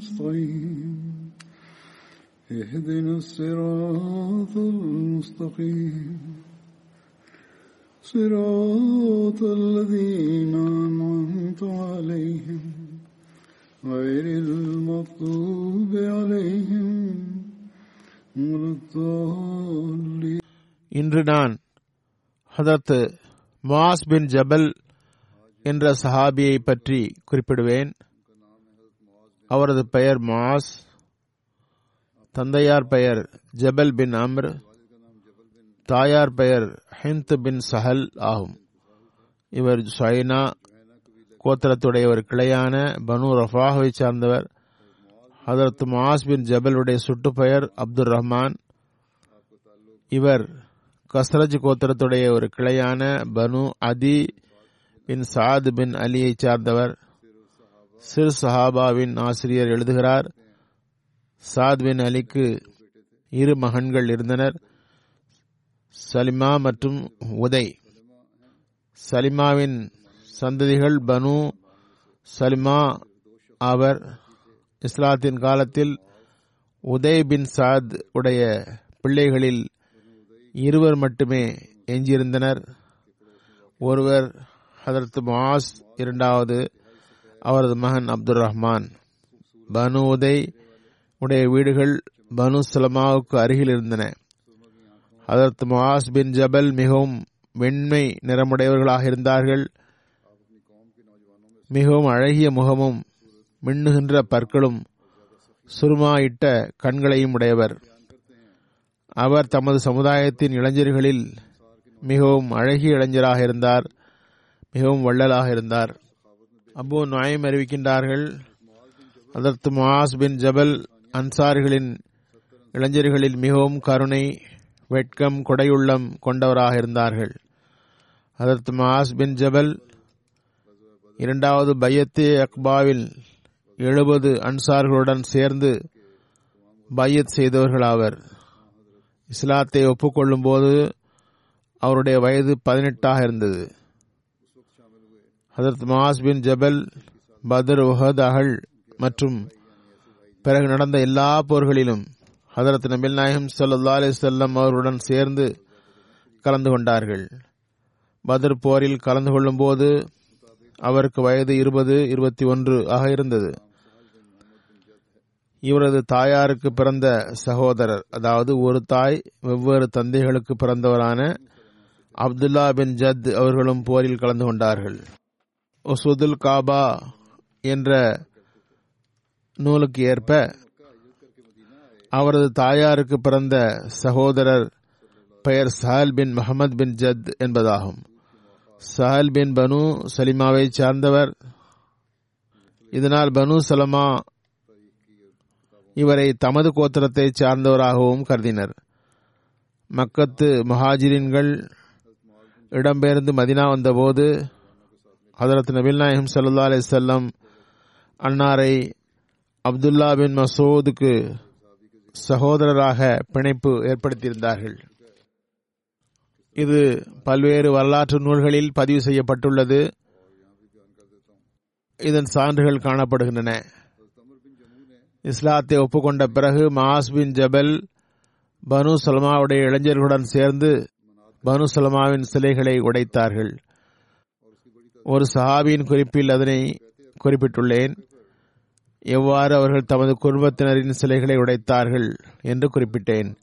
نستعين اهدنا الصراط المستقيم صراط الذين أنعمت عليهم غير المغضوب عليهم ولا الضالين இன்று நான் ஹதரத் mass bin ஜபல் என்ற சஹாபியை பற்றி குறிப்பிடுவேன் அவரது பெயர் மாஸ் தந்தையார் பெயர் ஜபல் பின் அம்ர் தாயார் பெயர் ஹிந்த் பின் சஹல் ஆகும். இவர் சைனா கோத்திரத்துடைய ஒரு கிளையான பனு ரஃபாகவை சார்ந்தவர். ஹதரத் மாஸ் பின் ஜபலுடைய சுட்டு பெயர் அப்துல் ரஹ்மான். இவர் கஸ்ரஜ் கோத்திரத்துடைய ஒரு கிளையான பனு அதி பின் சாத் பின் அலியை சார்ந்தவர். சிறு சஹாபாவின் ஆசிரியர் எழுதுகிறார் சாத் பின் அலிக்கு இரு மகன்கள் இருந்தனர் சலிமா மற்றும் உதை. சலிமாவின் சந்ததிகள் பனு சலிமா அவர் இஸ்லாத்தின் காலத்தில் உதய் பின் சாத் உடைய பிள்ளைகளில் இருவர் மட்டுமே எஞ்சியிருந்தனர். ஒருவர் அதற்கு மாஸ் இரண்டாவது அவரது மகன் அப்துல் ரஹ்மான் பனு உதய் உடைய வீடுகள் பனு சலமாவுக்கு அருகில் இருந்தன. அதற்கு மாஸ் பின் ஜபல் மிகவும் வெண்மை நிறமுடையவர்களாக இருந்தார்கள். மிகவும் அழகிய முகமும் மின்னுகின்ற பற்களும் சுருமாயிட்ட கண்களையும் உடையவர். அவர் தமது சமுதாயத்தின் இளைஞர்களில் மிகவும் அழகிய இளைஞராக இருந்தார் மிகவும் வள்ளலாக இருந்தார். அபு நாயம் அறிவிக்கின்றார்கள் அதற்கு மாஸ் பின் ஜபல் அன்சாரிகளின் இளைஞர்களில் மிகவும் கருணை வெட்கம் கொடையுள்ளம் கொண்டவராக இருந்தார்கள். அதற்கு மாஸ் பின் ஜபல் இரண்டாவது பையத்தே அக்பாவில் எழுபது அன்சார்களுடன் சேர்ந்து பையத் செய்தவர்களாவர். இஸ்லாத்தை ஒப்புக்கொள்ளும் போது அவருடைய வயது பதினெட்டாக இருந்தது. ஹதரத் மாஸ் பின் ஜபல் பதர் உஹத் அகல் மற்றும் பிறகு நடந்த எல்லா போர்களிலும் ஹதரத் நபில் நாயகம் சல்லா அலி செல்லம் அவர்களுடன் சேர்ந்து கலந்து கொண்டார்கள். பதர் போரில் கலந்து கொள்ளும் போது அவருக்கு வயது இருபது இருபத்தி ஒன்று ஆக இருந்தது. இவரது தாயாருக்கு பிறந்த சகோதரர் அதாவது ஒரு தாய் வெவ்வேறு தந்தைகளுக்கு பிறந்தவரான அப்துல்லா பின் ஜத் அவர்களும் போரில் கலந்து கொண்டார்கள். ஒசுதுல் காபா என்ற நூலுக்கு ஏற்ப அவரது தாயாருக்கு பிறந்த சகோதரர் பெயர் சஹல் பின் முகமது பின் ஜத் என்பதாகும். சஹல் பின் பனு சலிமாவை சார்ந்தவர். இதனால் பனு சலமா இவரை தமது கோத்திரத்தை சார்ந்தவராகவும் கருதினர். மக்கத்து மஹாஜிரின்கள் இடம்பெயர்ந்து மதினா வந்தபோது ஹதரத் நபில் நாயகம் சல்லா அலி செல்லம் அன்னாரை அப்துல்லா பின் மசூதுக்கு சகோதரராக பிணைப்பு ஏற்படுத்தியிருந்தார்கள். இது பல்வேறு வரலாற்று நூல்களில் பதிவு செய்யப்பட்டுள்ளது. இதன் சான்றுகள் காணப்படுகின்றன. இஸ்லாத்தை ஒப்புக்கொண்ட பிறகு மாஸ் பின் ஜபல் பனு சலமாவுடைய இளைஞர்களுடன் சேர்ந்து பனு சலமாவின் சிலைகளை உடைத்தார்கள். ஒரு சஹாபியின் குறிப்பில் அதனை குறிப்பிட்டுள்ளேன். எவ்வாறு அவர்கள் தமது குடும்பத்தினரின் சிலைகளை உடைத்தார்கள் என்று குறிப்பிட்டேன்.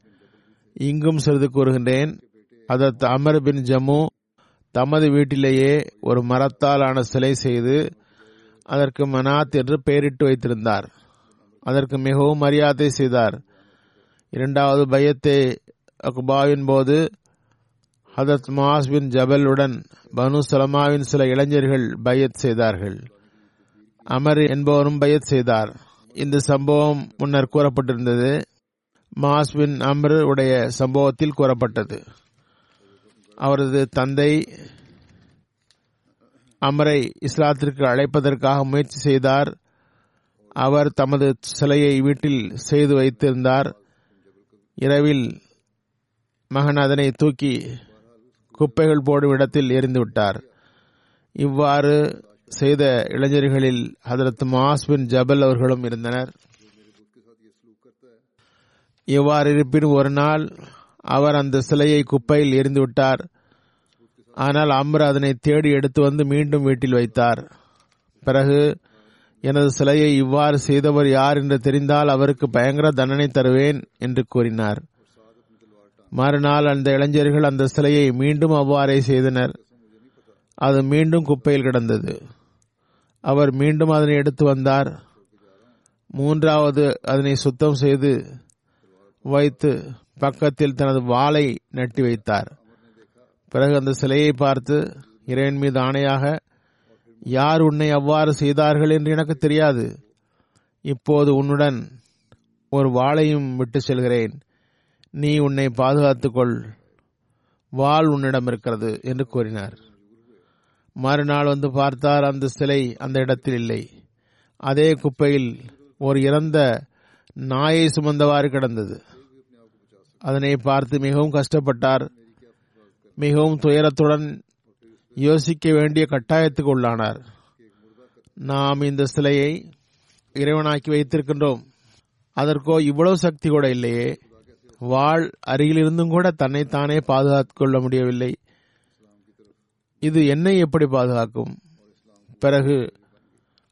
இங்கும் சிறிது கூறுகின்றேன். அதற்கு அமர் பின் ஜம்மு தமது வீட்டிலேயே ஒரு மரத்தால் ஆன சிலை செய்து அதற்கு மனாத் என்று பெயரிட்டு வைத்திருந்தார். அதற்கு மிகவும் மரியாதை செய்தார். இரண்டாவது பயத்தே அக்பாவின் போது ஹதரத் மாஸ் பின் ஜபலுடன் பனு சலமாவின் சில இளைஞர்கள் பயத் செய்தார்கள். அமர் என்பவரும் பயத் செய்தார். இந்த சம்பவம் முன்னர் கூறப்பட்டிருந்தது. மாஸ் பின் அம்ரு உடைய சம்பவத்தில் கூறப்பட்டது. அவரது தந்தை அமரை இஸ்லாத்திற்கு அழைப்பதற்காக முயற்சி செய்தார். அவர் தமது சிலையை வீட்டில் செய்து வைத்திருந்தார். இரவில் மகன் அதனை தூக்கி குப்பைகள் போடும் இடத்தில் எரிந்துவிட்டார் இவ்வாறு செய்த இளைஞர்களில் ஹதரத் மாஸ் பின் ஜபல் அவர்களும் இருந்தனர். இவ்வாறு இருப்பின் ஒரு நாள் அவர் அந்த சிலையை குப்பையில் எரிந்துவிட்டார் ஆனால் அம்ர் அதனை தேடி எடுத்து வந்து மீண்டும் வீட்டில் வைத்தார். பிறகு எனது சிலையை இவ்வாறு செய்தவர் யார் என்று தெரிந்தால் அவருக்கு பயங்கர தண்டனை தருவேன் என்று கூறினார். மறுநாள் அந்த இளைஞர்கள் அந்த சிலையை மீண்டும் அவ்வாறே செய்தனர். அது மீண்டும் குப்பையில் கிடந்தது. அவர் மீண்டும் அதனை எடுத்து வந்தார். மூன்றாவது அதனை சுத்தம் செய்து வைத்து பக்கத்தில் தனது வாளை நட்டி வைத்தார். பிறகு அந்த சிலையை பார்த்து இறைவன் மீது ஆணையாக யார் உன்னை அவ்வாறு செய்தார்கள் என்று எனக்கு தெரியாது. இப்போது உன்னுடன் ஒரு வாளையும் விட்டு செல்கிறேன். நீ உன்னை பாதுகாத்துக்கொள். வாள் உன்னிடம் இருக்கிறது என்று கூறினார். மறுநாள் வந்து பார்த்தார் அந்த சிலை அந்த இடத்தில் இல்லை. அதே குப்பையில் ஒரு இறந்த நாயை சுமந்தவாறு கிடந்தது. அதனை பார்த்து மிகவும் கஷ்டப்பட்டார். மிகவும் துயரத்துடன் யோசிக்க வேண்டிய கட்டாயத்துக்கு உள்ளானார். நாம் இந்த சிலையை இறைவனாக்கி வைத்திருக்கின்றோம். அதற்கோ இவ்வளவு சக்தி கூட இல்லையே. வாழ் அருகிலிருந்தும் கூட தன்னைத்தானே பாதுகாத்துக் கொள்ள முடியவில்லை. இது என்னை எப்படி பாதுகாக்கும்? பிறகு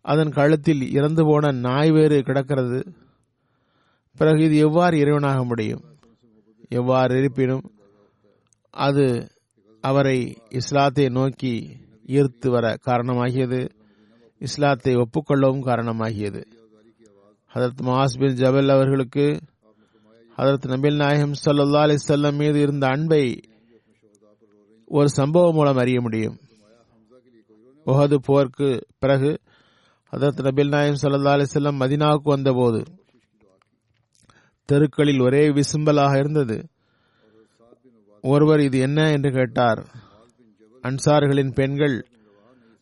அதன் கழுத்தில் இறந்து போன நாய் வேறு கிடக்கிறது. பிறகு இது எவ்வாறு இறைவனாக முடியும்? எவ்வாறு இருப்பினும் அது அவரை இஸ்லாத்தை நோக்கி ஈர்த்து வர காரணமாகியது இஸ்லாத்தை ஒப்புக்கொள்ளவும் காரணமாகியது. ஹதரத் மாஸ் பின் ஜபல் அவர்களுக்கு அதற்கு நபில் நாயகம் சல்லா அலிசல்லம் மீது இருந்த அன்பை ஒரு சம்பவம் மூலம் அறிய முடியும். உஹது போருக்கு பிறகு அதற்கு நபில் நாயம் சல்லா அலிசல்லம் மதினாவுக்கு வந்தபோது தெருக்களில் ஒரே விசும்பலாக இருந்தது. ஒருவர் இது என்ன என்று கேட்டார். அன்சார்களின் பெண்கள்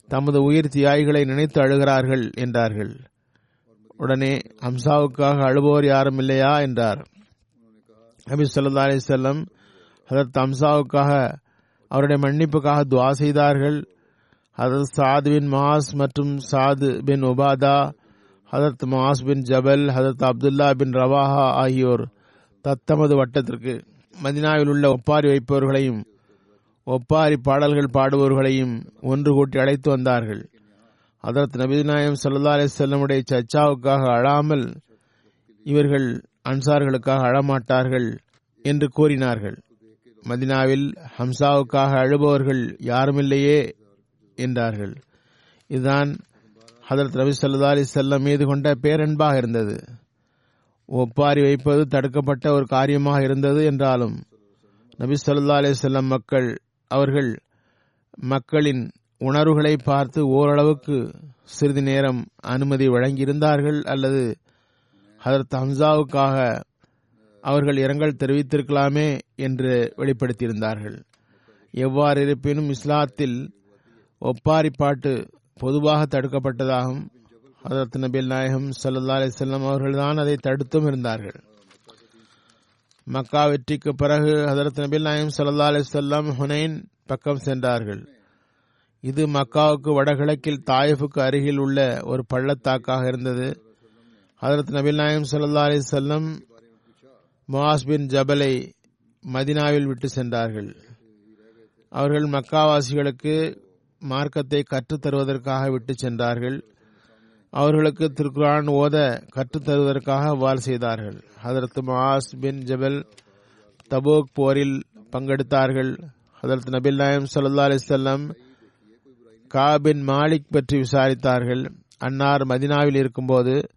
தமது உயிர் தியாகிகளை நினைத்து அழுகிறார்கள் என்றார்கள். உடனே ஹம்சாவுக்காக அழுபவர் யாரும் இல்லையா என்றார். நபி சொல்லா அலிசல்லம் ஹதரத் அம்சாவுக்காக அவருடைய மன்னிப்புக்காக துவா செய்தார்கள். ஹதரத் சாத் பின் மாஸ் மற்றும் சாத் பின் உபாதா ஹதரத் மாஸ் பின் ஜபல் ஹதரத் அப்துல்லா பின் ரவாஹா ஆகியோர் தத்தமது வட்டத்திற்கு மதினாவில் உள்ள ஒப்பாரி வைப்பவர்களையும் ஒப்பாரி பாடல்கள் பாடுபவர்களையும் ஒன்று கூட்டி அழைத்து வந்தார்கள். அதரத் நபிநாயம் சல்லா அலிசல்லமுடைய சச்சாவுக்காக அழாமல் இவர்கள் அன்சார்களுக்காக அழமாட்டார்கள். என்று கூறினார்கள். மதினாவில் ஹம்சாவுக்காக அழுபவர்கள் யாருமில்லையே என்றார்கள். இதுதான் ஹதரத் ரவி சல்லா அலி செல்லம் மீது கொண்ட பேரன்பாக இருந்தது. ஒப்பாரி வைப்பது தடுக்கப்பட்ட ஒரு காரியமாக இருந்தது என்றாலும் நபி சொல்லா அலி செல்லம் மக்கள் அவர்கள் மக்களின் உணர்வுகளை பார்த்து ஓரளவுக்கு சிறிது நேரம் அனுமதி வழங்கியிருந்தார்கள் அல்லது ஹதரத் ஹம்சாவுக்காக அவர்கள் இரங்கல் தெரிவித்திருக்கலாமே என்று வெளிப்படுத்தியிருந்தார்கள். எவ்வாறு இருப்பினும் இஸ்லாத்தில் ஒப்பாரி பாட்டு பொதுவாக தடுக்கப்பட்டதாகும் ஹதரத் நபில் நாயகம் சல்லா அலிசல்லாம் அவர்கள்தான் அதை தடுத்தும் இருந்தார்கள். மக்கா வெற்றிக்கு பிறகு ஹதரத் நபில் நாயகம் சல்லா அலிசல்லாம் ஹுனைன் பக்கம் சென்றார்கள். இது மக்காவுக்கு வடகிழக்கில் தாயிஃபுக்கு அருகில் உள்ள ஒரு பள்ளத்தாக்காக இருந்தது. ஹதரத் நபில் நாயம் சல்லா அலி செல்லம் முவாஸ் பின் ஜபலை மதினாவில் விட்டு சென்றார்கள். அவர்கள் மக்காவாசிகளுக்கு மார்க்கத்தை கற்றுத் தருவதற்காக விட்டு சென்றார்கள். அவர்களுக்கு திருக்குரான் ஓத கற்றுத் தருவதற்காக அவ்வாறு செய்தார்கள். ஹதரத் மாஸ் பின் ஜபல் தபோக் போரில் பங்கெடுத்தார்கள். ஹதரத் நபில் நாயம் சல்லா அலிசல்லம் காபின் மாலிக் பற்றி விசாரித்தார்கள். அன்னார் மதினாவில் இருக்கும்போது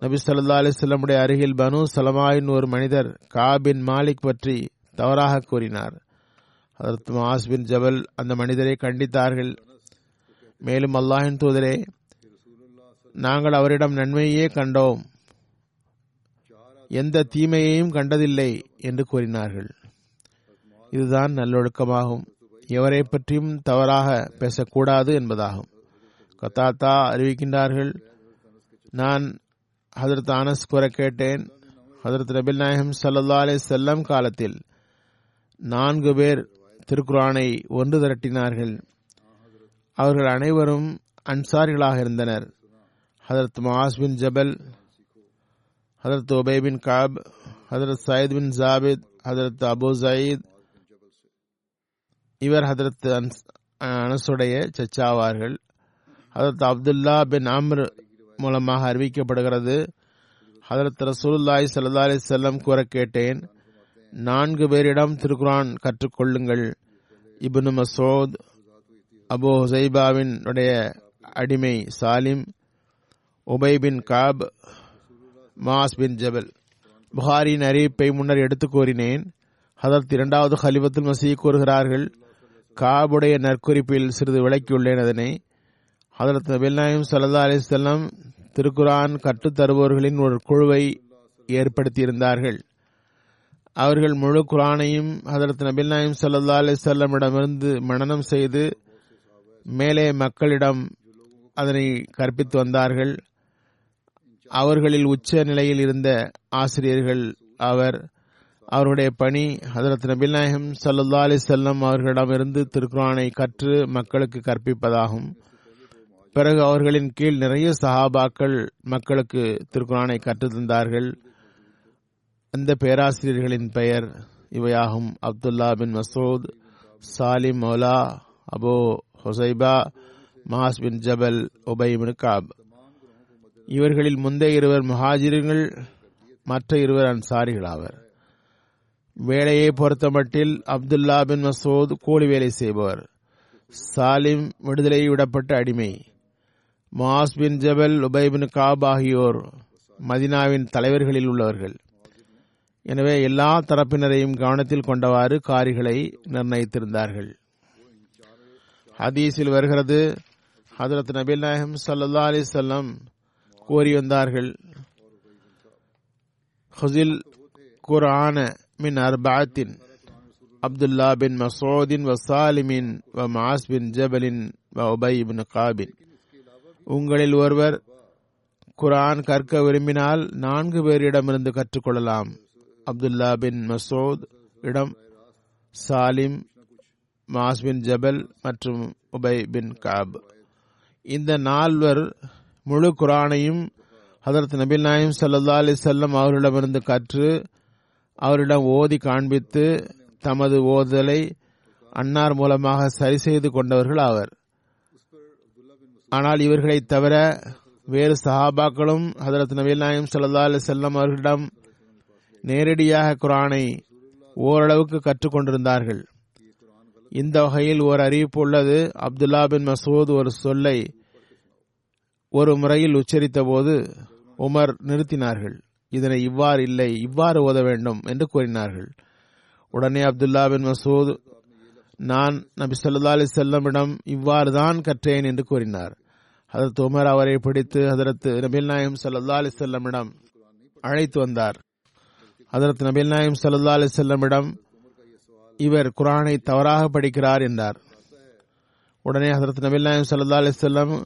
நபி சொல்லா அலிஸ்லமுடைய அருகில் பனு சலமாயின் ஒரு மனிதர் காபின் மாலிக் பற்றி தவறாக கூறினார். அதற்கு மாஸ் பின் ஜபல் அந்த மனிதரை கண்டித்தார்கள். மேலும் அல்லாஹின் தூதரே நாங்கள் அவரிடம் நன்மையே கண்டோம். எந்த தீமையையும் கண்டதில்லை என்று கூறினார்கள். இதுதான் நல்லொழுக்கமாகும். எவரை பற்றியும் தவறாக பேசக்கூடாது என்பதாகும். கத்தாத்தா அறிவிக்கின்றார்கள் நான் ஹதரத் அனஸ் கூற கேட்டேன். ஹதரத் நபில் நாயகம் சல்லா அலே செல்லம் காலத்தில் நான்கு பேர் திருக்குரானை ஒன்று திரட்டினார்கள். அவர்கள் அனைவரும் அன்சாரிகளாக இருந்தனர். ஹதரத் மாஸ் பின் ஜபல் ஹதரத் ஒபே பின் காப் ஹதரத் சயத் பின் ஜாபித் ஹதரத் அபு சயீத் இவர் ஹதரத் அனசுடைய சச்சாவார்கள். ஹதரத் அப்துல்லா பின் அம்ர் மூலமாக அறிவிக்கப்படுகிறது. ஹதரத் ரசூலுல்லாய் சல்லா அலி செல்லம் கூற கேட்டேன் நான்கு பேரிடம் திருக்குரான் கற்றுக்கொள்ளுங்கள். இப்னு மசோத் அபு ஹுசைபாவின் உடைய அடிமை Salim Ubay bin Kaab Muadh bin Jabal. புகாரின் அறிவிப்பை முன்னர் எடுத்து கூறினேன். அதற்கு இரண்டாவது ஹலிபத்துல் மசீ கூறுகிறார்கள் காபுடைய நற்குறிப்பில் சிறிது விளக்கியுள்ளேன் அதனை. அதற்கு நபில் நாயம் சல்லா அலிசல்லாம் திருக்குரான் கற்றுத்தருபவர்களின் ஒரு குழுவை ஏற்படுத்தியிருந்தார்கள். அவர்கள் முழு குரானையும் ஹதரத் நபில் நாயம் சல்லா அலிசல்லமிடமிருந்து மனனம் செய்து மேலே மக்களிடம் அதனை கற்பித்து வந்தார்கள். அவர்களில் உச்ச நிலையில் இருந்த ஆசிரியர்கள் அவர். அவருடைய பணி ஹதரத் நபில் நாயகம் சல்லா அலி செல்லம் அவர்களிடமிருந்து திருக்குரானை கற்று மக்களுக்கு கற்பிப்பதாகும். பிறகு அவர்களின் கீழ் நிறைய சஹாபாக்கள் மக்களுக்கு திருக்குறானை கற்றுத்தந்தார்கள். அந்த பேராசிரியர்களின் பெயர் இவையாகும். Abdullah bin Masood Salim Maula Abu Huzaifa Muaz bin Jabal Ubayy bin காப். இவர்களில் முந்தைய இருவர் முஹாஜிர்கள் மற்ற இருவர் அன்சாரிகள் ஆவர். வேலையை பொறுத்தமட்டில் அப்துல்லா பின் மசூத் கூலி வேலை செய்பவர். சாலிம் விடுதலை விடப்பட்ட அடிமை. மாஸ் பின் ஜபல் உபைபின் காப் ஆகியோர் மதினாவின் தலைவர்களில் உள்ளவர்கள். எனவே எல்லா தரப்பினரையும் கவனத்தில் கொண்டவாறு காரிகளை நிர்ணயித்திருந்தார்கள். ஹதீஸில் வருகிறது ஹதரத் நபில் நாயகம் சல்லா அலி சொல்லம் கூறி வந்தார்கள் ஹுசில் குரான மின் அர்பாத்தின் அப்துல்லா பின் மசோதின் வசாலிமின் வ மாஸ் பின் ஜபலின் வ உபை பின் காபின். உங்களில் ஒருவர் குரான் கற்க விரும்பினால் நான்கு பேரிடமிருந்து கற்றுக்கொள்ளலாம். அப்துல்லா பின் மசோத் இடம் சாலிம் மாஸ் பின் ஜபல் மற்றும் உபை பின் காப். இந்த நால்வர் முழு குரானையும் ஹதரத் நபில் நாயம் சல்லா அலி செல்லம் அவர்களிடமிருந்து கற்று அவரிடம் ஓதி காண்பித்து தமது ஓதுதலை அன்னார் மூலமாக சரி செய்து கொண்டவர்கள் ஆவர். ஆனால் இவர்களைத் தவிர வேறு சஹாபாக்களும் ஹதரத் நபீல் நாயம் சல்லா அலி செல்லம் அவர்களிடம் நேரடியாக குரானை ஓரளவுக்கு கற்றுக்கொண்டிருந்தார்கள். இந்த வகையில் ஒரு அறிவிப்பு உள்ளது. அப்துல்லா பின் மசூத் ஒரு சொல்லை ஒரு முறையில் உச்சரித்த போது உமர் நிறுத்தினார்கள். இதனை இவ்வாறு இல்லை இவ்வாறு ஓத வேண்டும் என்று கூறினார்கள். உடனே அப்துல்லா பின் மசூத் நான் நபி சொல்லா அலி செல்லமிடம் இவ்வாறு தான் கற்றேன் என்று கூறினார். ஹதரத் உமர் அவரை பிடித்து ஹதரத் நபில் நாயம் சல்லா அலி செல்லமிடம் அழைத்து வந்தார். ஹதரத் நபில் நாயம் சல்லா அலி செல்லமிடம் இவர் குரானை தவறாக படிக்கிறார் என்றார். உடனே ஹசரத் நபில் நாயம் சல்லா அலி செல்லம்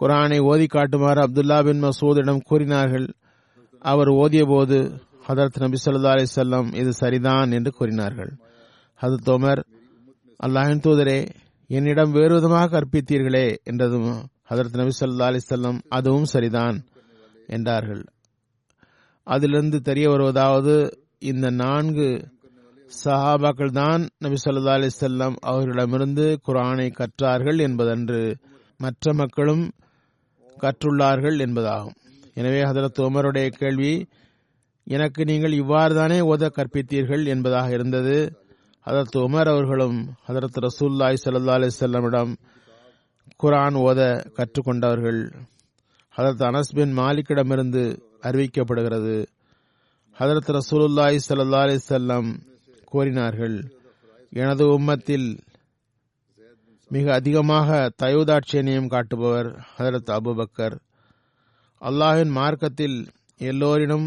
குரானை ஓதி காட்டுமாறு அப்துல்லா பின் மசூதிடம் கூறினார்கள். அவர் ஓதிய போது ஹதரத் நபி சொல்லா அலி செல்லம் இது சரிதான் என்று கூறினார்கள். ஹதரத் உமர் அல்லாஹின் தூதரே என்னிடம் வேறு விதமாக கற்பித்தீர்களே என்றதும் ஹதரத் நபி சொல்லா அலிசல்லம் அதுவும் சரிதான் என்றார்கள். அதிலிருந்து தெரிய வருவதாவது இந்த நான்கு சஹாபாக்கள் தான் நபி சொல்லா அலிசல்லாம் அவர்களிடமிருந்து குரானை கற்றார்கள் என்பதன்று மற்ற மக்களும் கற்றுள்ளார்கள் என்பதாகும். எனவே ஹதரத் உமருடைய கேள்வி எனக்கு நீங்கள் இவ்வாறு தானே ஓத கற்பித்தீர்கள் என்பதாக இருந்தது. அதற்கு உமர் அவர்களும் அதற்கு ரசூல்லாய் சல்லா அலிசல்லமிடம் குரான் ஓத கற்றுக்கொண்டவர்கள். அதற்கு அனஸ் பின் மாலிக்கிடமிருந்து அறிவிக்கப்படுகிறது. ஹதரத் ரசூலுல்லாய் சல்லா அலிசல்லம் கூறினார்கள் எனது உம்மத்தில் மிக அதிகமாக தயோதாட்சியனியம் காட்டுபவர் ஹதரத் அபுபக்கர். அல்லாஹின் மார்க்கத்தில் எல்லோரினும்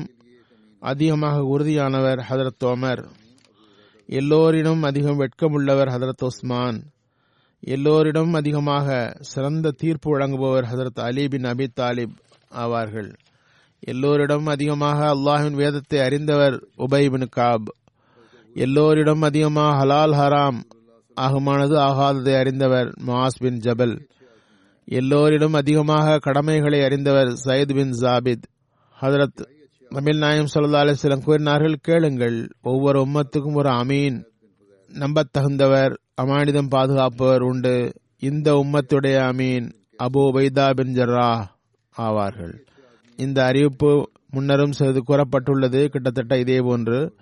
அதிகமாக உறுதியானவர் ஹதரத் தோமர் எல்லோரிடம் அதிகம் வெட்கமுள்ளவர் ஹதரத் உஸ்மான். எல்லோரிடம் அதிகமாக சிறந்த தீர்ப்பு வழங்குபவர் ஹதரத் அலி பின் அபி தாலிப் ஆவார்கள். எல்லோரிடம் அதிகமாக அல்லாஹின் வேதத்தை அறிந்தவர் உபை பின் காப். எல்லோரிடம் அதிகமாக ஹலால் ஹராம் ஆகுமானது ஆகாததை அறிந்தவர் மாஸ் பின் ஜபல். எல்லோரிடம் அதிகமாக கடமைகளை அறிந்தவர் சயத் பின் ஜாபித் ஹதரத் நபில் நாயம் சல்லா அலிஸ்லாம் கூறினார்கள் கேளுங்கள். ஒவ்வொரு உம்மத்துக்கும் ஒரு அமீன் நம்பத்தகுந்தவர் அமானிதம் பாதுகாப்பவர் உண்டு. இந்த உம்மத்துடைய அமீன் அபு வைதா பின் ஜர்ரா ஆவார்கள். இந்த அறிவிப்பு முன்னரும் சிறிது கூறப்பட்டுள்ளது. கிட்டத்தட்ட இதே போன்று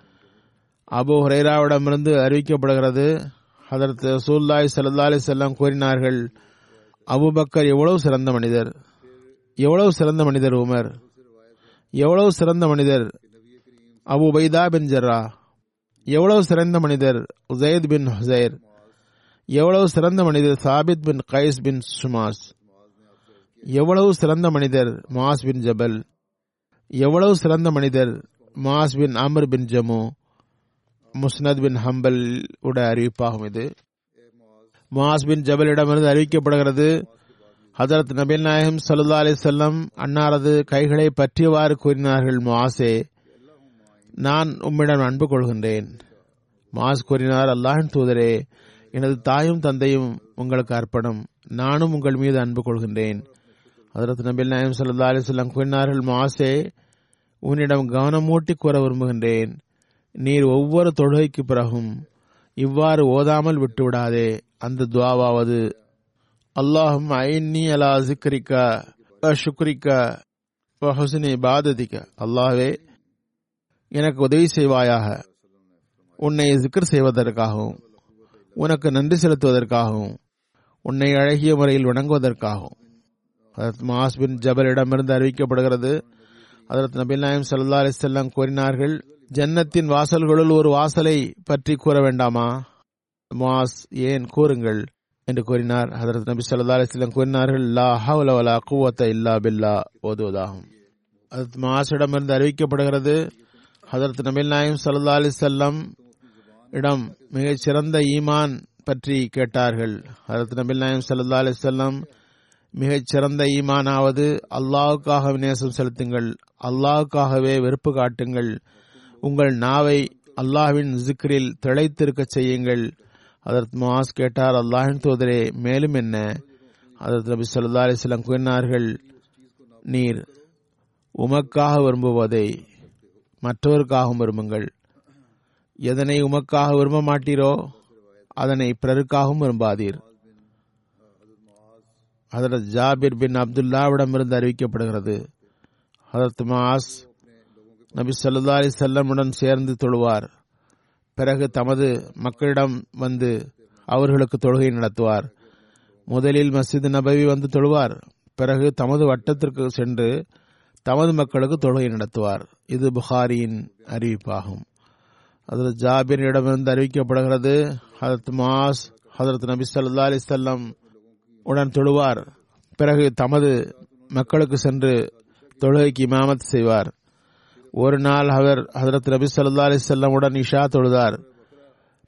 அபு ஹுரைராவிடமிருந்து அறிவிக்கப்படுகிறது. அதற்கு சூல்லாய் சல்லா அலி செல்லம் கூறினார்கள் அபுபக்கர் எவ்வளவு சிறந்த மனிதர்? எவ்வளவு சிறந்த மனிதர் உமர்? எவ்வளவு சிறந்த மனிதர்? அபு பைதா பின் ஜர்ரா. எவ்வளவு சிறந்த மனிதர்? உசைத் பின் ஹுசைர் எவ்வளவு சிறந்த மனிதர்? சாபித் பின் கைஸ் பின் சுமாஸ். எவ்வளவு சிறந்த மனிதர்? மாஸ் பின் ஜபல். எவ்வளவு சிறந்த மனிதர்? Muadh bin Amr bin Jamuh. Musnad bin Hanbal உட அறிவிப்பாகும் இது. மாஸ் பின் ஜபலிடமிருந்து அறிவிக்கப்படுகிறது. ஹசரத் நபில் நாயகம் சல்லா அலி செல்லம் அன்னாரது கைகளை பற்றியவாறு கூறினார்கள் மாசே நான் உம்மிடம் அன்பு கொள்கின்றேன். மாஸ் கூறினார் அல்லாஹின் தூதரே எனது தாயும் தந்தையும் உங்களுக்கு அர்ப்பணம். நானும் உங்கள் மீது அன்பு கொள்கின்றேன். ஹதரத் நபில் நாயம் சல்லா அலி செல்லம் கூறினார்கள் மாசே உன்னிடம் கவனமூட்டி கூற விரும்புகின்றேன். நீர் ஒவ்வொரு தொழுகைக்கு பிறகும் இவ்வாறு ஓதாமல் விட்டுவிடாதே. அந்த துவாவாவது அல்லாஹும் ஐன்னி அலா சிக்ரிக்கா சுக்ரிக்கா ஹுசனி பாததிக்க அல்லாஹ்வே எனக்கு உதவி செய்வாயாக உன்னை ஜிக்கர் செய்வதற்காகவும் உனக்கு நன்றி செலுத்துவதற்காகவும் உன்னை அழகிய முறையில் வணங்குவதற்காகவும் ஹதரத் மாஸ் பின் ஜபலிடமிருந்து அறிவிக்கப்படுகிறது அதற்கு நபில் நாயம் சல்லா அலிசல்லாம் கூறினார்கள் ஜன்னத்தின் வாசல்களுள் ஒரு வாசலை பற்றி கூற வேண்டாமா மாஸ் ஏன் கூறுங்கள் என்று கூறினார். ஹதரத் நபி சொல்லா அலிஸ்லம் கூறினார்கள் லா ஹவுல வலா குவத்த இல்லா பில்லா. ஓதுவதாகும். ஹதரத் மாசிடமிருந்து அறிவிக்கப்படுகிறது ஹதரத் நபில் நாயம் சல்லா அலிசல்லம் இடம் மிகச் சிறந்த ஈமான் பற்றி கேட்டார்கள். ஹதரத் நபில் நாயம் சல்லா அலிசல்லம் மிகச் சிறந்த ஈமானாவது அல்லாவுக்காக விநேசம் செலுத்துங்கள் அல்லாவுக்காகவே வெறுப்பு காட்டுங்கள் உங்கள் நாவை அல்லாஹ்வின் ஜிக்ரில் திளைத்திருக்க செய்யுங்கள் அதற்கு மாஸ் கேட்டார் அல்லாஹின் தூதரே மேலும் என்ன? அதற்கு நபி சொல்லா அலிஸ்லாம் கூறினார்கள் நீர் உமக்காக விரும்புவதை மற்றவருக்காகவும் விரும்புங்கள். எதனை உமக்காக விரும்ப மாட்டீரோ அதனை பிறருக்காகவும் விரும்பாதீர். ஹதரத் ஜாபிர் பின் அப்துல்லாவிடமிருந்து அறிவிக்கப்படுகிறது ஹதரத் மாஸ் நபி சொல்லா அலி செல்லமுடன் சேர்ந்து தொழுவார். பிறகு தமது மக்களிடம் வந்து அவர்களுக்கு தொழுகை நடத்துவார். முதலில் மஸ்ஜித் நபவி வந்து தொழுவார். பிறகு தமது வட்டத்திற்கு சென்று தமது மக்களுக்கு தொழுகை நடத்துவார். இது புகாரியின் அறிவிப்பாகும். அதில் ஜாபிரிடமிருந்து அறிவிக்கப்படுகிறது ஹதரத் மாஸ் ஹதரத் நபி சல்லா அலிசல்லம் உடன் தொழுவார். பிறகு தமது மக்களுக்கு சென்று தொழுகைக்கு இமாமத் செய்வார். ஒரு நாள் அவர் ஹதரத் நபி சல்லா அலி செல்லமுடன் இஷா தொழுதார்.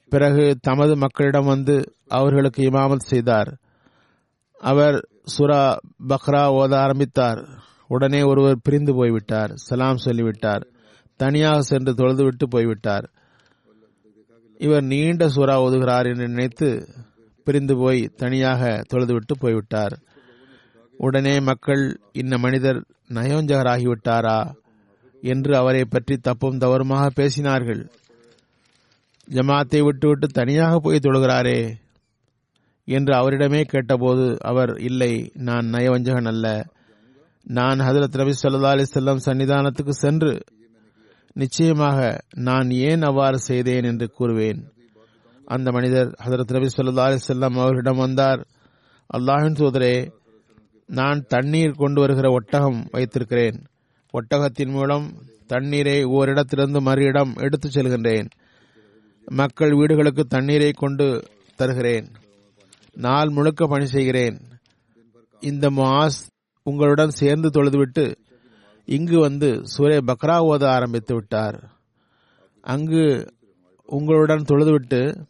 பிறகு தமது மக்களிடம் வந்து அவர்களுக்கு இமாமத் செய்தார். அவர் சுரா பக்ரா ஓத ஆரம்பித்தார். உடனே ஒருவர் பிரிந்து போய்விட்டார். சலாம் சொல்லிவிட்டார். தனியாக சென்று தொழுதுவிட்டு போய்விட்டார். இவர் நீண்ட சூறா ஓதுகிறார் என்று நினைத்து பிரிந்து போய் தனியாக தொழுதுவிட்டு போய்விட்டார். உடனே மக்கள் இந்த மனிதர் நயோஞ்சகராகிவிட்டாரா? என்று அவரை பற்றி தப்பும் தவறுமாக பேசினார்கள். ஜமாத்தை விட்டுவிட்டு தனியாக போய் தொழுகிறாரே என்று அவரிடமே கேட்டபோது அவர் இல்லை நான் நயவஞ்சகன் அல்ல. நான் ஹதரத் நபி சொல்லா அலைஹி வஸல்லம் சன்னிதானத்துக்கு சென்று நிச்சயமாக நான் ஏன் அவ்வாறு செய்தேன் என்று கூறுவேன். அந்த மனிதர் ஹதரத் நபி சொல்லா அலைஹி அவரிடம் வந்தார். அல்லாஹின் சூதரே நான் தண்ணீர் கொண்டு வருகிற ஒட்டகம் வைத்திருக்கிறேன். ஒட்டகத்தின் மூலம் தண்ணீரை ஓரிடத்திலிருந்து மறு இடம் எடுத்துச் செல்கின்றேன். மக்கள் வீடுகளுக்கு தண்ணீரை கொண்டு தருகிறேன். நாள் முழுக்க பணி செய்கிறேன். இந்த மாஸ் உங்களுடன் சேர்ந்து தொழுதுவிட்டு இங்கு வந்து சூரே பக்ரா ஓத ஆரம்பித்து விட்டார். அங்கு உங்களுடன் தொழுதுவிட்டு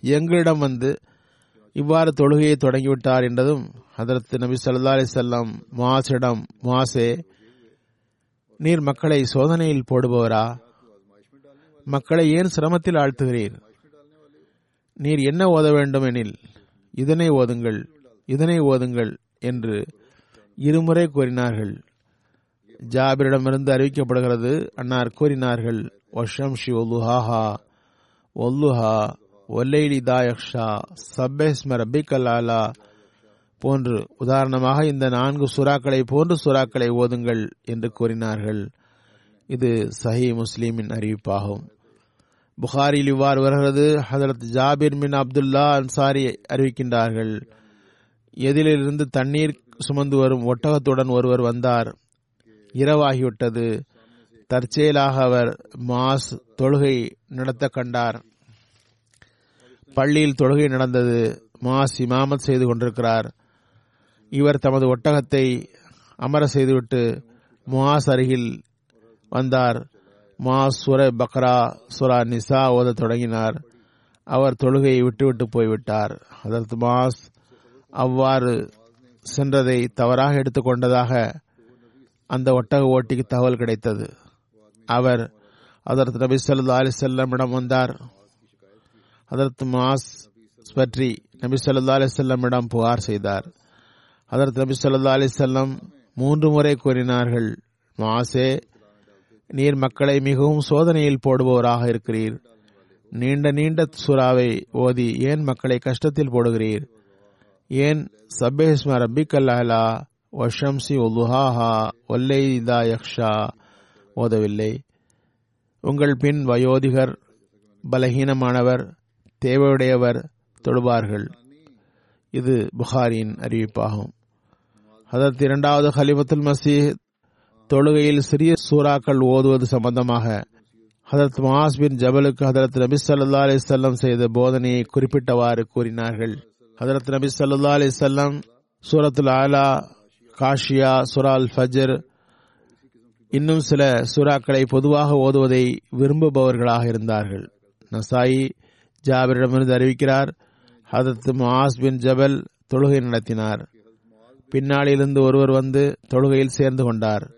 எங்களிடம் வந்து இவ்வாறு தொழுகையை தொடங்கிவிட்டார் என்றதும் அதற்கு நபி சல்லா அலைஹி வஸல்லம் முஆஸிடம் நீர் மக்களை சோதனையில் போடுபவரா? மக்களை ஏன் சிரமத்தில் ஆழ்த்துகிறீர்? நீர் என்ன ஓத வேண்டும் எனில் இதனை ஓதுங்கள் இதனை ஓதுங்கள் என்று இருமுறை கூறினார்கள். ஜாபிரிடமிருந்து அறிவிக்கப்படுகிறது அன்னார் கூறினார்கள் ஒஷம்ஷி ஒல்லுஹாஹா ஒல்லுஹா ஒல்லைலி தாயக்ஷா சப்பேஸ்ம ரபிக்கல் போன்று உதாரணமாக இந்த நான்கு சுறாக்களை போன்று சுறாக்களை ஓதுங்கள் என்று கூறினார்கள். இது சஹி முஸ்லீமின் அறிவிப்பாகும். புகாரில் இவ்வாறு வருகிறது ஹதரத் ஜாபிர் மின் அப்துல்லா அன்சாரி அறிவிக்கின்றார்கள் எதிலிருந்து தண்ணீர் சுமந்து வரும் ஒட்டகத்துடன் ஒருவர் வந்தார் இரவாகிவிட்டது. தற்செயலாக அவர் மாஸ் தொழுகை நடத்த கண்டார். பள்ளியில் தொழுகை நடந்தது மாஸ் இமாமத் செய்து கொண்டிருக்கிறார். இவர் தமது ஒட்டகத்தை அமர செய்துவிட்டு முஹாஸ் அருகில் வந்தார். மாஸ் சுர பக்ரா சுரா நிசா ஓத தொடங்கினார். அவர் தொழுகையை விட்டுவிட்டு போய்விட்டார். அதற்கு மாஸ் அவ்வாறு சென்றதை தவறாக எடுத்துக்கொண்டதாக அந்த ஒட்டக ஓட்டிக்கு தகவல் கிடைத்தது. அவர் அதற்கு நபி சொல்லா அலி செல்லமிடம் வந்தார். அதற்கு மாஸ் பற்றி நபி சொல்லா அலி செல்லமிடம் புகார் செய்தார். அதற்கு நபி சொல்லா அலிசல்லம் மூன்று முறை கூறினார்கள் மாசே நீர் மக்களை மிகவும் சோதனையில் போடுபவராக இருக்கிறீர். நீண்ட நீண்ட சுறாவை ஓதி ஏன் மக்களை கஷ்டத்தில் போடுகிறீர்? ஏன் சப்பேஸ்ம ரப்பிக்கல்லாலா வஷம்சி ஒலுஹாஹா ஒல்லைதா யக்ஷா? ஓதவில்லை. உங்கள் பின் வயோதிகர் பலகீனமானவர் தேவையுடையவர் தொழுவார்கள் இது புகாரின் அறிவிப்பாகும். அதற்கு இரண்டாவது ஹலிபத்துல் மசீஹ் தொழுகையில் சிறிய சூறாக்கள் ஓதுவது சம்பந்தமாக ஹதரத் மாஸ் பின் ஜபலுக்கு ஹதரத் நபி சல்லா அலிசல்லம் செய்த போதனையை குறிப்பிட்டவாறு கூறினார்கள். ஹதரத் நபி சல்லா அலிசல்லம் சூரத்துல் ஆலா காஷியா சுரா அல் ஃபஜர் இன்னும் சில சூறாக்களை பொதுவாக ஓதுவதை விரும்புபவர்களாக இருந்தார்கள். நசாயி ஜாபிரிடமிருந்து அறிவிக்கிறார் ஹதரத் மாஸ் பின் ஜபல் தொழுகை நடத்தினார். பின்னாளிலிருந்து ஒருவர் வந்து தொழுகையில் சேர்ந்து கொண்டார்.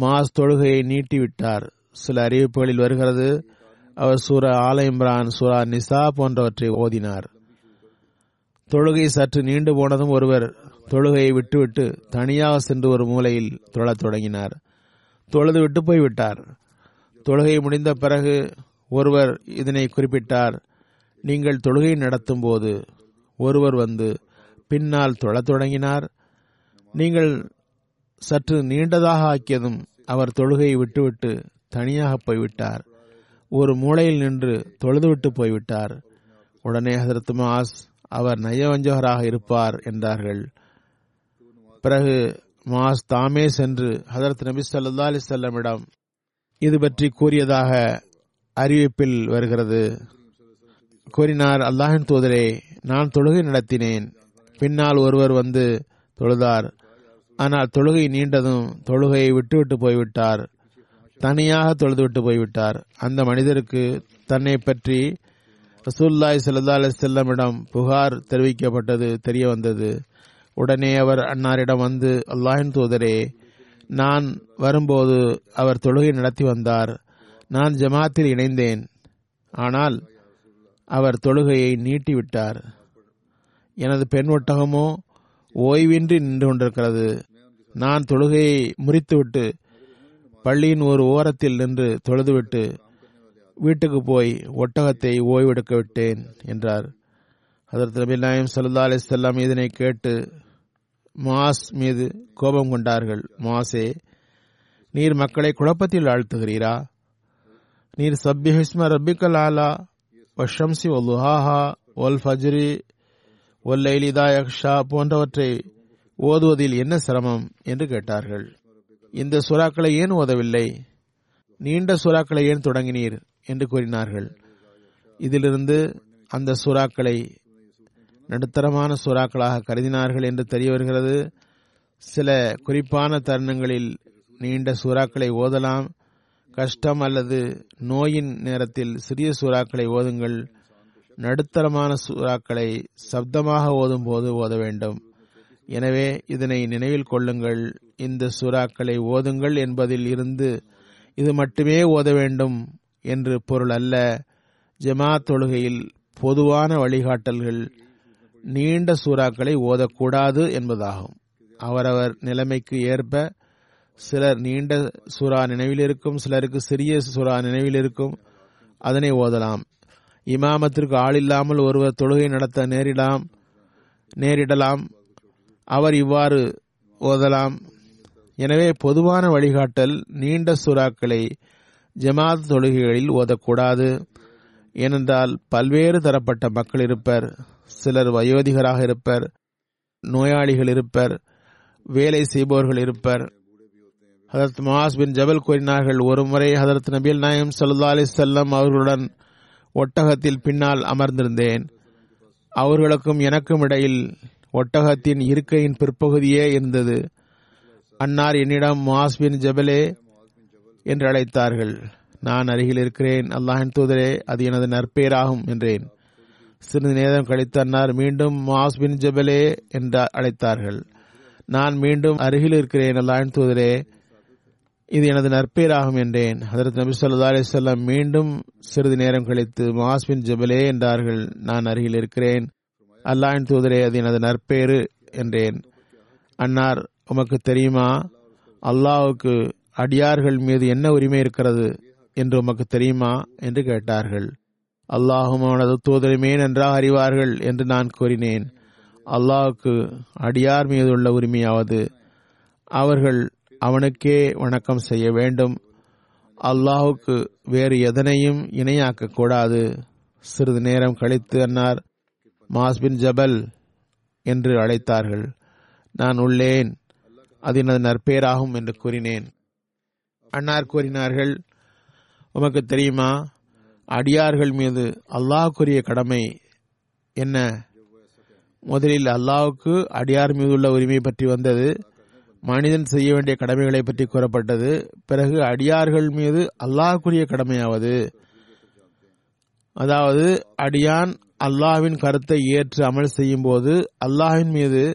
மாஸ் தொழுகையை நீட்டிவிட்டார். சில அறிவிப்புகளில் வருகிறது அவர் சூரா ஆல இம்ரான் சூரா நிசா போன்றவற்றை ஓதினார். தொழுகை சற்று நீண்டு போனதும் ஒருவர் தொழுகையை விட்டுவிட்டு தனியாக சென்று ஒரு மூலையில் தொழத் தொடங்கினார். தொழுது விட்டு போய்விட்டார். தொழுகை முடிந்த பிறகு ஒருவர் இதனை குறிப்பிட்டார் நீங்கள் தொழுகை நடத்தும் போது ஒருவர் வந்து பின்னால் தொழத் தொடங்கினார் நீங்கள் சற்று நீண்டதாக ஆக்கியதும் அவர் தொழுகையை விட்டுவிட்டு தனியாக போய்விட்டார். ஒரு மூலையில் நின்று தொழுதுவிட்டு போய்விட்டார். உடனே ஹசரத் மாஸ் அவர் நயவஞ்சகராக இருப்பார் என்றார்கள். பிறகு மாஸ் தாமே சென்று ஹதரத் நபி சல்லா அலி செல்லமிடம் இது பற்றி கூறியதாக அறிவிப்பில் வருகிறது. கூறினார் அல்லாஹின் தூதரே நான் தொழுகை நடத்தினேன். பின்னால் ஒருவர் வந்து தொழுதார். ஆனால் தொழுகை நீண்டதும் தொழுகையை விட்டுவிட்டு போய்விட்டார். தனியாக தொழுதுவிட்டு போய்விட்டார். அந்த மனிதருக்கு தன்னை பற்றி ரசூல்லாய் சல்லா செல்லமிடம் புகார் தெரிவிக்கப்பட்டது தெரிய வந்தது. உடனே அவர் அன்னாரிடம் வந்து அல்லாஹின் தூதரே நான் வரும்போது அவர் தொழுகை நடத்தி வந்தார். நான் ஜமாத்தில் இணைந்தேன். ஆனால் அவர் தொழுகையை நீட்டிவிட்டார். எனது பெண் ஒட்டகமோ ஓய்வின்றி நின்று கொண்டிருக்கிறது. நான் தொழுகையை முறித்துவிட்டு பள்ளியின் ஒரு ஓரத்தில் நின்று தொழுதுவிட்டு வீட்டுக்கு போய் ஒட்டகத்தை ஓய்வெடுக்க விட்டேன் என்றார். அதற்கு நபி நாயம் சல்லா அலிசல்லாம் இதனை கேட்டு மாஸ் மீது கோபம் கொண்டார்கள். மாசே நீர் மக்களை குழப்பத்தில் ஆழ்த்துகிறீரா? நீர் சப்பிஹிஸ்ம ரப்பிக்கல் ஆலா வஷம்சி ஒல்லுஹாஹா ஒல் ஃபஜ்ரி ஒல்லைலிதா யக்ஷா போன்றவற்றை ஓதுவதில் என்ன சிரமம்? என்று கேட்டார்கள். இந்த சுறாக்களை ஏன் ஓதவில்லை? நீண்ட சுறாக்களை ஏன் தொடங்கினீர்? என்று கூறினார்கள். இதிலிருந்து அந்த சுறாக்களை நடுத்தரமான சுறாக்களாக கருதினார்கள் என்று தெரிய வருகிறது. சில குறிப்பான தருணங்களில் நீண்ட சூறாக்களை ஓதலாம். கஷ்டம் அல்லது நோயின் நேரத்தில் சிறிய சூறாக்களை ஓதுங்கள். நடுத்தரமான சூறாக்களை சப்தமாக ஓதும் போது ஓத வேண்டும். எனவே இதனை நினைவில் கொள்ளுங்கள். இந்த சூறாக்களை ஓதுங்கள் என்பதில் இருந்து இது மட்டுமே ஓத வேண்டும் என்று பொருள் அல்ல. ஜமா தொழுகையில் பொதுவான வழிகாட்டல்கள் நீண்ட சூறாக்களை ஓதக்கூடாது என்பதாகும். அவரவர் நிலைமைக்கு ஏற்ப சிலர் நீண்ட சூறா நினைவில் இருக்கும் சிலருக்கு சிறிய சுறா நினைவில் இருக்கும் அதனை ஓதலாம். இமாமத்திற்கு ஆள் இல்லாமல் ஒருவர் தொழுகை நடத்த நேரிடலாம் நேரிடலாம். அவர் இவ்வாறு ஓதலாம். எனவே பொதுவான வழிகாட்டல் நீண்ட சுறாக்களை ஜமாத் தொழுகைகளில் ஓதக்கூடாது. ஏனென்றால் பல்வேறு தரப்பட்ட மக்கள் இருப்பர். சிலர் வயோதிகராக இருப்பர். நோயாளிகள் இருப்பர். வேலை செய்பவர்கள் இருப்பர். ஹதரத் மாஸ் பின் ஜபல் கூறினார்கள் ஒருமுறை ஹதரத் நபீல் நாயம் சல்லா அலி செல்லம் அவர்களுடன் ஒட்டகத்தில் பின்னால் அமர்ந்திருந்தேன். அவர்களுக்கும் எனக்கும் இடையில் ஒட்டகத்தின் இருக்கையின் பிற்பகுதியே இருந்தது. அன்னார் என்னிடம் மாஸ் பின் ஜபலே என்று அழைத்தார்கள். நான் அருகில் இருக்கிறேன். அல்லாஹின் தூதரே அது எனது நற்பெயராகும் என்றேன். சிறிது நேரம் கழித்து அன்னார் மீண்டும் மாஸ் பின் ஜபலே என்று அழைத்தார்கள். நான் மீண்டும் அருகில் இருக்கிறேன். அல்லாஹின் தூதரே இது எனது நற்பெயராகும் என்றேன். அதற்கு நபி சொல்லா அலிசல்லாம் மீண்டும் சிறிது நேரம் கழித்து மாஸ்பின் ஜபலே என்றார்கள். நான் அருகில் இருக்கிறேன். அல்லாஹின் தூதரே அது எனது நற்பேறு என்றேன். அன்னார் உமக்கு தெரியுமா? அல்லாஹுக்கு அடியார்கள் மீது என்ன உரிமை இருக்கிறது என்று உமக்கு தெரியுமா? என்று கேட்டார்கள். அல்லாஹும் அவனது தூதருமே நன்றாக அறிவார்கள் என்று நான் கூறினேன். அல்லாஹுக்கு அடியார் மீது உள்ள உரிமையாவது. அவர்கள் அவனுக்கே வணக்கம் செய்ய வேண்டும். அல்லாஹுக்கு வேறு எதனையும் இணையாக்க கூடாது. சிறிது நேரம் கழித்து அன்னார் மாஸ்பின் ஜபல் என்று அழைத்தார்கள். நான் உள்ளேன். அது எனது நற்பெயராகும் என்று கூறினேன். அன்னார் கூறினார்கள் உமக்கு தெரியுமா? அடியார்கள் மீது அல்லாஹுக்குரிய கடமை என்ன? முதலில் அல்லாஹுக்கு அடியார் மீது உள்ள உரிமை பற்றி வந்தது. மனிதன் செய்ய வேண்டிய கடமைகளை பற்றி கூறப்பட்டது. பிறகு அடியார்கள் மீது அல்லாஹ்க்குரிய கடமையாவது? அதாவது அடியான் அல்லாஹ்வின் கருத்தை ஏற்று அமல் செய்யும் போது அல்லாஹின் மீது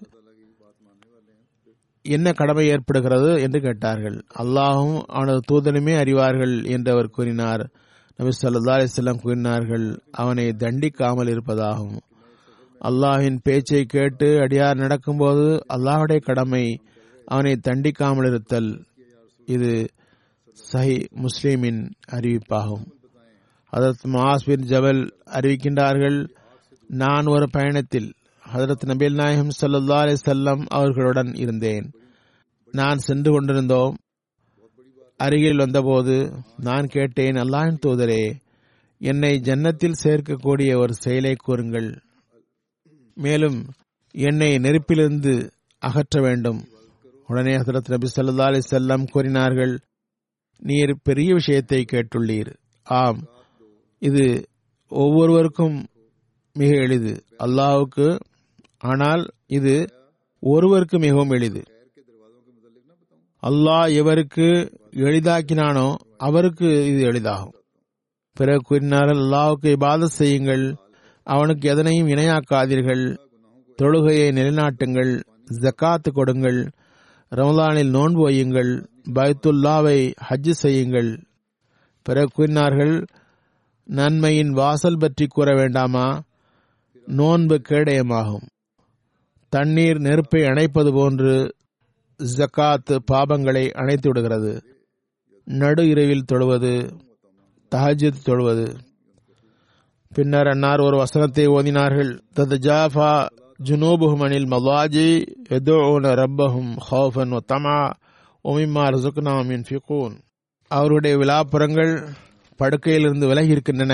என்ன கடமை ஏற்படுகிறது என்று கேட்டார்கள். அல்லாஹும் அவனது தூதனுமே அறிவார்கள் என்று அவர் கூறினார். நபி சொல்லா அலிஸ்லாம் கூறினார்கள் அவனை தண்டிக்காமல் இருப்பதாகும். அல்லாஹின் பேச்சை கேட்டு அடியார் நடக்கும்போது அல்லாஹுடைய கடமை அவனை தண்டிக்காமல் இருத்தல் இது சஹி முஸ்லீமின் அறிவிப்பாகும். ஹதரத் மாஸ் பின் ஜபல் அறிவிக்கின்றார்கள் நான் ஒரு பயணத்தில் ஹதரத் நபீல் நாயகம் சல்லா அலி செல்லம் அவர்களுடன் இருந்தேன். நான் சென்று கொண்டிருந்தோம். அருகில் வந்தபோது நான் கேட்டேன் அல்லாஹின் தூதரே என்னை ஜன்னத்தில் சேர்க்கக்கூடிய ஒரு செயலை கூறுங்கள். மேலும் என்னை நெருப்பிலிருந்து அகற்ற வேண்டும். உடனே ஹசரத் நபி சல்லா அலி செல்லம் கூறினார்கள் நீர் பெரிய விஷயத்தை கேட்டுள்ளீர். ஆம். இது ஒவ்வொருவருக்கும் மிக எளிது. அல்லாவுக்கு ஆனால் இது ஒருவருக்கு மிகவும் எளிது. அல்லாஹ் எவருக்கு எளிதாக்கினானோ அவருக்கு இது எளிதாகும். பிறகு கூறினார்கள் அல்லாவுக்கு இபாத செய்யுங்கள். அவனுக்கு எதனையும் இணையாக்காதீர்கள். தொழுகையை நிலைநாட்டுங்கள். ஜக்காத்து கொடுங்கள். ரமலானில் நோன்பு வையுங்கள் பைத்துல்லாவை ஹஜ்ஜு செய்யுங்கள். பிற கூறினார்கள் நன்மையின் வாசல் பற்றி கூற வேண்டாமா? நோன்பு கேடயமாகும். தண்ணீர் நெருப்பை அணைப்பது போன்று ஜக்காத் பாபங்களை அணைத்து விடுகிறது. நடு இரவில் தொழுவது தஹஜித் தொழுவது. பின்னர் அன்னார் ஒரு வசனத்தை ஓதினார்கள் தத் ஜாஃபா ஜுனூபுஹும் அனில் மவாஜி எதோன ரப்பஹும் ஹௌஃபன் ஒத்தமா தமா ஒமிமா ரசுக்னாம் யுன்ஃபிகூன் அவருடைய விழாப்புறங்கள் படுக்கையிலிருந்து விலகி இருக்கின்றன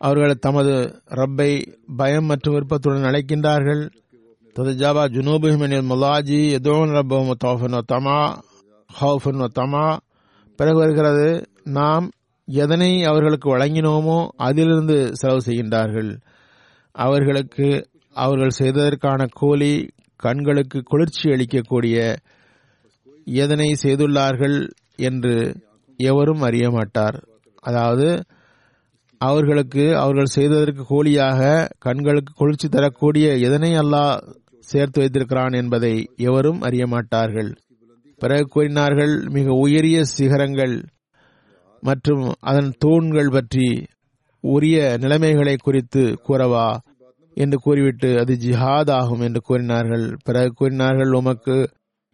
அவர்கள் தமது ரப்பை பயம் மற்றும் விருப்பத்துடன் அழைக்கின்றார்கள் ததுஜாபா ஜுனூபுஹிமினில் முலாஜி எதோன் ரப்பஹும் தோஃபன் வ தமா ஒத்தமா தமா பிறகு வருகிறது நாம் எதனை அவர்களுக்கு வழங்கினோமோ அதிலிருந்து செலவு செய்கின்றார்கள் அவர்களுக்கு அவர்கள் செய்ததற்கான கூலி கண்களுக்கு குளிர்ச்சி அளிக்கக்கூடிய எதனை செய்துள்ளார்கள் என்று எவரும் அறிய மாட்டார். அதாவது அவர்களுக்கு அவர்கள் செய்ததற்கு கூலியாக கண்களுக்கு குளிர்ச்சி தரக்கூடிய எதனை அல்லாஹ் சேர்த்து வைத்திருக்கிறான் என்பதை எவரும் அறிய மாட்டார்கள். பிறகு கூறினார்கள் மிக உயரிய சிகரங்கள் மற்றும் அதன் தூண்கள் பற்றி உரிய நிலைமைகளை குறித்து கூறவா? என்று கூறிவிட்டு அது ஜிஹாத் ஆகும் என்று கூறினார்கள். பிறகு கூறினார்கள் உமக்கு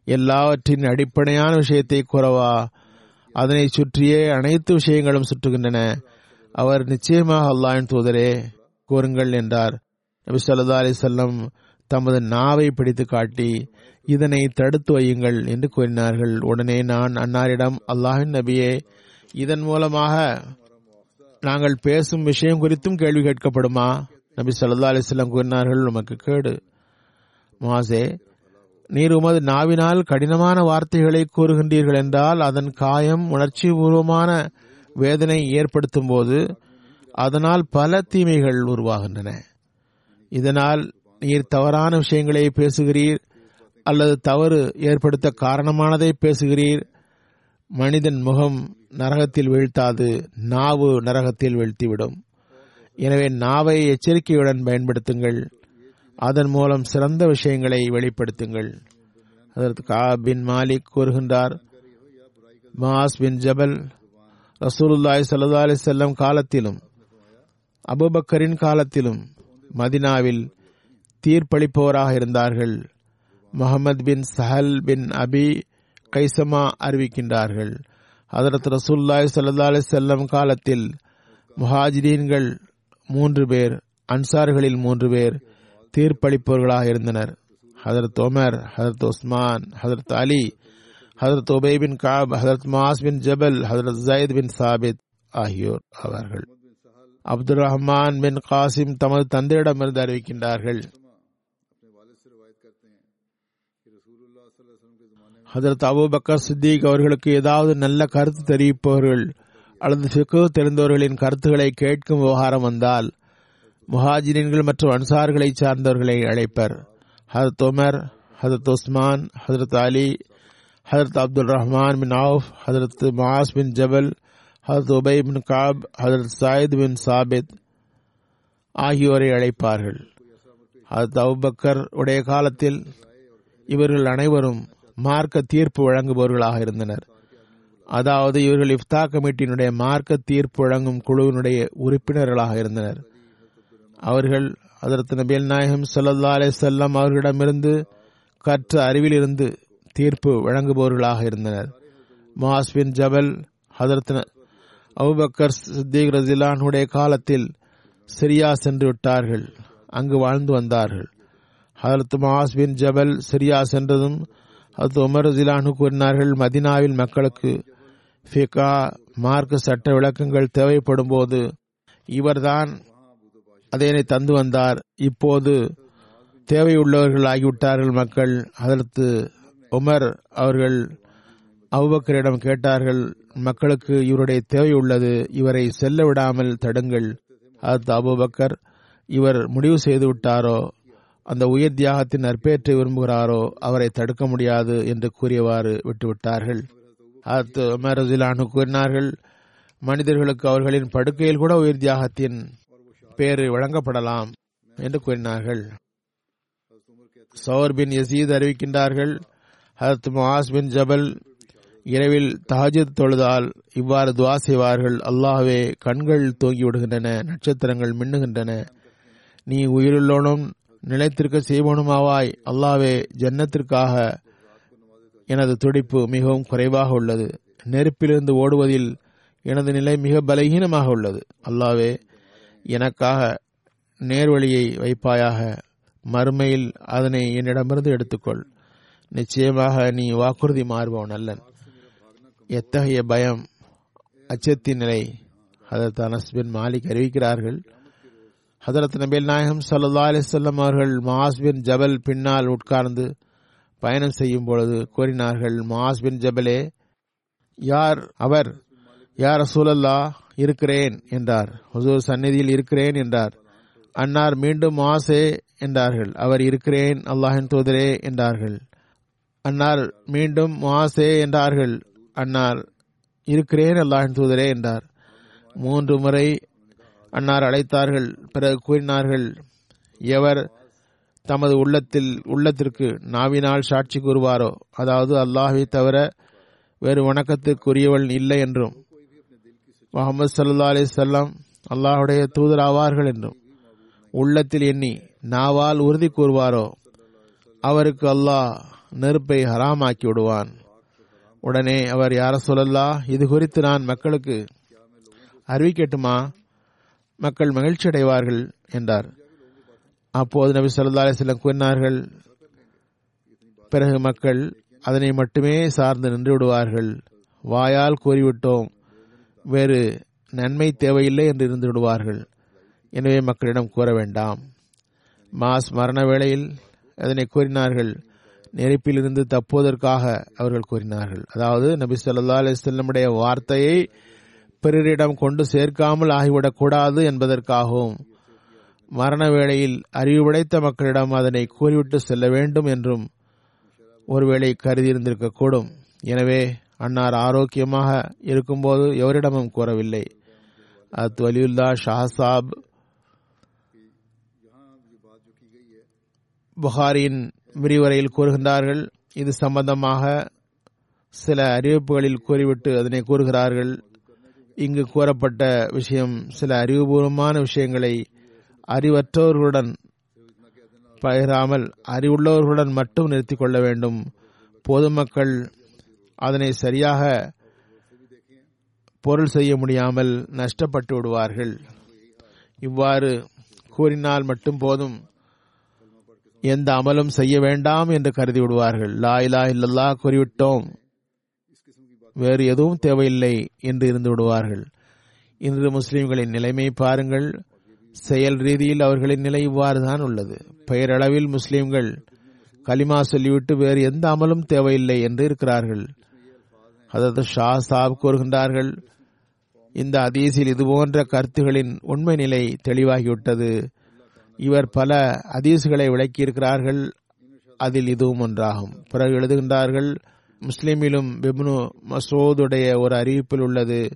எல்லாவற்றின் அடிப்படையான விஷயத்தை கூறவா? அதனை சுற்றியே அனைத்து விஷயங்களும் சுற்றுகின்றன. அவர் நிச்சயமாக அல்லாஹின் தூதரே கூறுங்கள் என்றார். நபி சொல்லா அலிசல்லம் தமது நாவை பிடித்து காட்டி இதனை தடுத்து வையுங்கள் என்று கூறினார்கள். உடனே நான் அன்னாரிடம் அல்லாஹின் நபியே இதன் மூலமாக நாங்கள் பேசும் விஷயம் குறித்தும் கேள்வி கேட்கப்படுமா? நபி சல்லா அலிஸ்லாம் கூறினார்கள் உமக்கு கேடு. மாசே நீர் உமது நாவினால் கடினமான வார்த்தைகளை கூறுகின்றீர்கள் என்றால் அதன் காயம் உணர்ச்சி பூர்வமான வேதனை ஏற்படுத்தும் போது அதனால் பல தீமைகள் உருவாகின்றன. இதனால் நீர் தவறான விஷயங்களை பேசுகிறீர் அல்லது தவறு ஏற்படுத்த காரணமானதை பேசுகிறீர். மனிதன் முகம் நரகத்தில் வீழ்த்தாது நாவு நரகத்தில் வீழ்த்திவிடும். எனவே நாவை எச்சரிக்கையுடன் பயன்படுத்துங்கள். அதன் மூலம் சிறந்த விஷயங்களை வெளிப்படுத்துங்கள். அதற்கு கா பின் மாலிக் கூறுகின்றார் மாஸ் பின் ஜபல் ரசூலுல்லாய் சல்லா அலி செல்லம் காலத்திலும் அபுபக்கரின் காலத்திலும் மதினாவில் தீர்ப்பளிப்பவராக இருந்தார்கள். முகமது பின் சஹல் பின் அபி கைசமா அறிவிக்கின்றார்கள். அதரத் ரசூல்லாய் சல்லா அலி செல்லம் காலத்தில் முஹாஜிரீன்கள் மூன்று பேர் அன்சார்களில் மூன்று பேர் தீர்ப்பளிப்பவர்களாக இருந்தனர். ஹதரத் ஒமர் ஹதரத் உஸ்மான் ஹதரத் அலி ஹதரத் ஒபை பின் காப் ஹதரத் மாஸ் பின் ஜபல் ஹதரத் ஜயத் பின் சாபித் ஆகியோர் அவர்கள் அப்துல் ரஹ்மான் பின் காசிம் தமது தந்தையிடமிருந்து அறிவிக்கின்றார்கள். ஹதரத் அபு பக்கர் சித்திக் அவர்களுக்கு ஏதாவது நல்ல கருத்து தெரிவிப்பவர்கள் அல்லது ஃபிக்கு தெரிந்தவர்களின் கருத்துக்களை கேட்கும் விவகாரம் வந்தால் முஹாஜிரின்கள் மற்றும் அன்சார்களை சார்ந்தவர்களை அழைப்பர். ஹதரத் உமர் ஹதரத் உஸ்மான் ஹதரத் அலி ஹதரத் அப்துல் ரஹ்மான் பின் ஆஃப் ஹதரத் மாஸ் பின் ஜபல் ஹதரத் உபை பின் காப் ஹதரத் சாயித் பின் சாபித் ஆகியோரை அழைப்பார்கள். ஹதரத் அவுபக்கர் உடைய காலத்தில் இவர்கள் அனைவரும் மார்க்க தீர்ப்பு வழங்குபவர்களாக இருந்தனர். அதாவது இவர்கள் இஃப்தா கமிட்டியினுடைய மார்க்க தீர்ப்பு வழங்கும் குழுவினுடைய உறுப்பினர்களாக இருந்தனர். அவர்கள் அதற்கு நபியல் நாயகம் சல்லா அலே செல்லம் அவர்களிடமிருந்து கற்ற அறிவிலிருந்து தீர்ப்பு வழங்குபவர்களாக இருந்தனர். மாஸ் பின் ஜபல் ஹதரத் அபுபக்கர் சித்திக் ரசிலானுடைய காலத்தில் சிரியா சென்று விட்டார்கள். அங்கு வாழ்ந்து வந்தார்கள். ஹதரத் மாஸ் பின் ஜபல் சிரியா சென்றதும் அது உமர் ரசிலானு கூறினார்கள் மதினாவில் மக்களுக்கு ஃபிகா மார்க்க சட்ட விளக்கங்கள் தேவைப்படும் போது இவர்தான் அதனை தந்து வந்தார். இப்போது தேவையுள்ளவர்கள் ஆகிவிட்டார்கள் மக்கள். அதற்கு உமர் அவர்கள் அவுபக்கரிடம் கேட்டார்கள் மக்களுக்கு இவருடைய தேவை உள்ளது இவரை செல்ல விடாமல் தடுங்கள். அதற்கு அபுபக்கர் இவர் முடிவு செய்து விட்டாரோ? அந்த உயிர் தியாகத்தின் நற்பேற்றை விரும்புகிறாரோ? அவரை தடுக்க முடியாது என்று கூறியவாறு விட்டுவிட்டார்கள். அது கூறினார்கள் மனிதர்களுக்கு அவர்களின் படுக்கையில் கூட உயிர் தியாகத்தின் பேர் வழங்கப்படலாம் என்று கூறினார்கள். சௌர் பின் யசீத் அறிவிக்கின்றார்கள் ஹரத் முஹாஸ் பின் ஜபல் இரவில் தஹஜத் தொழுதால் இவ்வாறு துவா செய்வார்கள். அல்லாஹ்வே கண்கள் தூங்கி விடுகின்றன நட்சத்திரங்கள் மின்னுகின்றன. நீ உயிருள்ளோனும் நிலைத்திருக்க செய்வோனுமாவாய் அல்லாவே ஜன்னத்திற்காக எனது துடிப்பு மிகவும் குறைவாக உள்ளது. நெருப்பிலிருந்து ஓடுவதில் எனது நிலை மிக பலகீனமாக உள்ளது. அல்லாவே எனக்காக நேர்வழியை வைப்பாயாக. மறுமையில் அதனை என்னிடமிருந்து எடுத்துக்கொள். நிச்சயமாக நீ வாக்குறுதி மாறுபவன் அல்லன். எத்தகைய பயம் அச்சத்தின் நிலை. ஹதரத் அனஸ் பின் மாலிக் அறிவிக்கிறார்கள். ஹதரத் நபேல் நாயகம் சல்லா அலிசல்லம் அவர்கள் மாஸ் பின் ஜபல் பின்னால் உட்கார்ந்து பயணம் செய்யும் பொழுது கூறினார்கள் மாஸ் பின் ஜபலே யார் அவர் யார் ரசூலல்லா இருக்கிறேன்? என்றார். ஹசூர் சந்நிதியில் இருக்கிறேன் என்றார். அன்னார் மீண்டும் மாசே என்றார்கள். அவர் இருக்கிறேன் அல்லாஹின் தூதரே என்றார்கள். அன்னார் மீண்டும் மாசே என்றார்கள். அன்னார் இருக்கிறேன் அல்லாஹின் தூதரே என்றார். மூன்று முறை அன்னார் அழைத்தார்கள். பிறகு கூறினார்கள் எவர் தமது உள்ளத்தில் உள்ளத்திற்கு நாவினால் சாட்சி கூறுவாரோ? அதாவது அல்லாஹை தவிர வேறு வணக்கத்திற்குரியவள் இல்லை என்றும். முகமது சல்லா அலி செல்லம் அல்லாஹுடைய தூதர் ஆவார்கள் என்றும். உள்ளத்தில் எண்ணி நாவால் உறுதி கூறுவாரோ? அவருக்கு அல்லாஹ் நெருப்பை ஹராமாக்கி விடுவான். உடனே அவர் யார சொல்லல்லா இது குறித்து நான் மக்களுக்கு அறிவிக்கட்டுமா? மக்கள் மகிழ்ச்சி அடைவார்கள் என்றார். அப்போது நபி சொல்லா அலிஸ்லம் கூறினார்கள் பிறகு மக்கள் அதனை மட்டுமே சார்ந்து நின்று விடுவார்கள். வாயால் கூறிவிட்டோம் வேறு நன்மை தேவையில்லை என்று இருந்து விடுவார்கள். எனவே மக்களிடம் கூற வேண்டாம். மாஸ் மரண வேளையில் அதனை கூறினார்கள் நெருப்பிலிருந்து தப்புவதற்காக அவர்கள் கூறினார்கள். அதாவது நபி சொல்லா அலிஸ்லமுடைய வார்த்தையை பிறரிடம் கொண்டு சேர்க்காமல் ஆகிவிடக்கூடாது என்பதற்காகவும் மரண வேளையில் அறிவு படைத்த மக்களிடம் அதனை கூறிவிட்டு செல்ல வேண்டும் என்றும் ஒருவேளை கருதியிருந்திருக்கக்கூடும். எனவே அன்னார் ஆரோக்கியமாக இருக்கும்போது எவரிடமும் கூறவில்லை. அத் வலியுல்லா ஷாசாப் புகாரின் விரிவுரையில் கூறுகின்றார்கள். இது சம்பந்தமாக சில அறிவிப்புகளில் கூறிவிட்டு அதனை கூறுகிறார்கள். இங்கு கூறப்பட்ட விஷயம் சில அறிவுபூர்வமான விஷயங்களை அறிவற்றவர்களுடன் பகிராமல் அறிவுள்ளவர்களுடன் மட்டும் நிறுத்திக் கொள்ள வேண்டும். பொதுமக்கள் அதனை சரியாக பொருள் செய்ய முடியாமல் நஷ்டப்பட்டு விடுவார்கள். இவ்வாறு கூறினால் மட்டும் போதும். எந்த அமலும் செய்ய வேண்டாம் என்று கருதி விடுவார்கள். லா இலா இல்லல்லா கூறிவிட்டோம். வேறு எதுவும் தேவையில்லை என்று இருந்து விடுவார்கள். இன்று முஸ்லிம்களின் நிலைமை பாருங்கள். செயல் ரீதியில் அவர்களின் நிலை இவ்வாறுதான் உள்ளது. பெயரளவில் முஸ்லிம்கள் கலிமா சொல்லிவிட்டு வேறு எந்த அமலும் தேவையில்லை என்று இருக்கிறார்கள். அதாவது ஷா சாப் கூறுகின்றார்கள் இந்த அதீசில் இதுபோன்ற கருத்துகளின் உண்மை நிலை தெளிவாகிவிட்டது. இவர் பல அதீசுகளை விளக்கியிருக்கிறார்கள் அதில் இதுவும் ஒன்றாகும். பிறகு எழுதுகின்றார்கள் முஸ்லிமிலும் பிப்னு மசோதுடைய ஒரு அறிவிப்பில் உள்ளது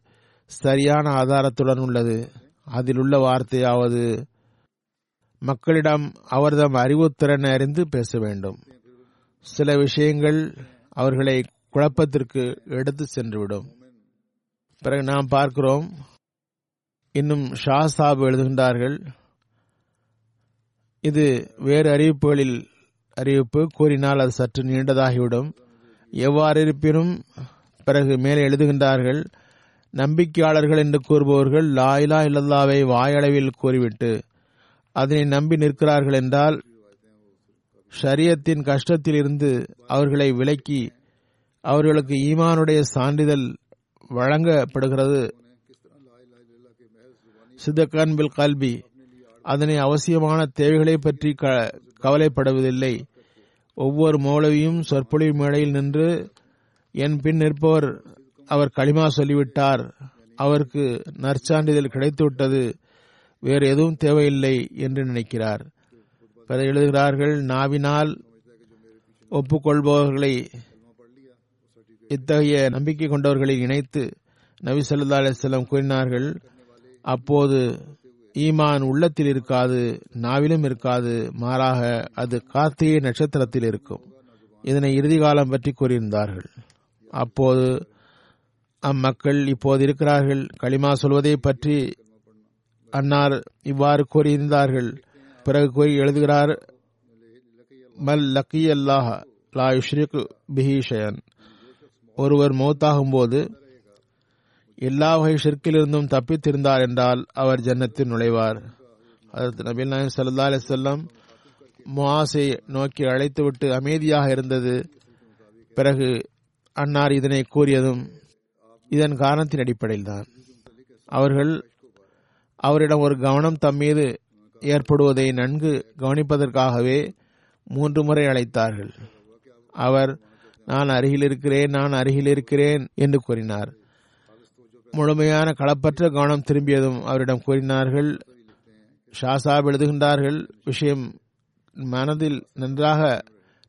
சரியான ஆதாரத்துடன் உள்ளது. அதில் உள்ள வார்த்தையாவது மக்களிடம் அவர்தம் அறிவுத்திறன் அறிந்து பேச வேண்டும். சில விஷயங்கள் அவர்களை குழப்பத்திற்கு எடுத்து சென்றுவிடும். பிறகு நாம் பார்க்கிறோம் இன்னும் ஷா சாப் எழுதுகின்றார்கள். இது வேறு அறிவிப்புகளில் அறிவிப்பு கூறினால் அது சற்று நீண்டதாகிவிடும். எவ்வாறு இருப்பினும் பிறகு மேலே எழுதுகின்றார்கள் நம்பிக்கையாளர்கள் என்று கூறுபவர்கள் லாயிலா இல்லல்லாவை வாயளவில் கூறிவிட்டு அதனை நம்பி நிற்கிறார்கள் என்றால் ஷரியத்தின் கஷ்டத்தில் இருந்து அவர்களை விலக்கி அவர்களுக்கு ஈமானுடைய சான்றிதழ் வழங்கப்படுகிறது. சிதக்கன் பில் கல்வி அதனை அவசியமான தேவைகளை பற்றி கவலைப்படுவதில்லை. ஒவ்வொரு மௌலவியும் சொற்பொழிவு மேடையில் நின்று என் பின் நிற்பவர் அவர் களிமா சொல்லிவிட்டார். அவருக்கு நற்சான்றிதழ் கிடைத்துவிட்டது. வேறு எதுவும் தேவையில்லை என்று நினைக்கிறார். பிறகு எழுதுகிறார்கள் நாவினால் ஒப்புக்கொள்பவர்களை இத்தகைய நம்பிக்கை கொண்டவர்களை இணைத்து நபி சல்லா அலிஸ்லாம் கூறினார்கள் அப்போது ஈமான் உள்ளத்தில் இருக்காது நாவிலும் இருக்காது மாறாக அது கார்த்திகை நட்சத்திரத்தில் இருக்கும். இதனை இறுதி காலம் பற்றி கூறியிருந்தார்கள். அப்போது அம்மக்கள் இப்போது இருக்கிறார்கள். களிமா சொல்வதை பற்றி அன்னார் இவ்வாறு கூறியிருந்தார்கள். பிறகு கூறி எழுதுகிறார் மல் லக்கி அல்லாஹ் லா யுஷ்ரிக் பிஹிஷயன் ஒருவர் மௌத்தாகும் போது எல்லா வகை ஷிற்கிலிருந்தும் தப்பித்திருந்தார் என்றால் அவர் ஜன்னத்தில் நுழைவார். அதற்கு நபீல் நாயம் சல்லா அலி சொல்லம் முஹாசை நோக்கி அழைத்துவிட்டு அமைதியாக இருந்தது. பிறகு அன்னார் இதனை கூறியதும் இதன் காரணத்தின் அடிப்படையில் தான் அவர்கள் அவரிடம் ஒரு கவனம் தம்மீது ஏற்படுவதை நன்கு கவனிப்பதற்காகவே மூன்று முறை அழைத்தார்கள். அவர் நான் அருகில் இருக்கிறேன் நான் அருகில் இருக்கிறேன் என்று கூறினார். முழுமையான களப்பற்ற கவனம் திரும்பியதும் அவரிடம் கூறினார்கள் ஷாசாப் எழுதுகின்றார்கள் விஷயம் மனதில் நன்றாக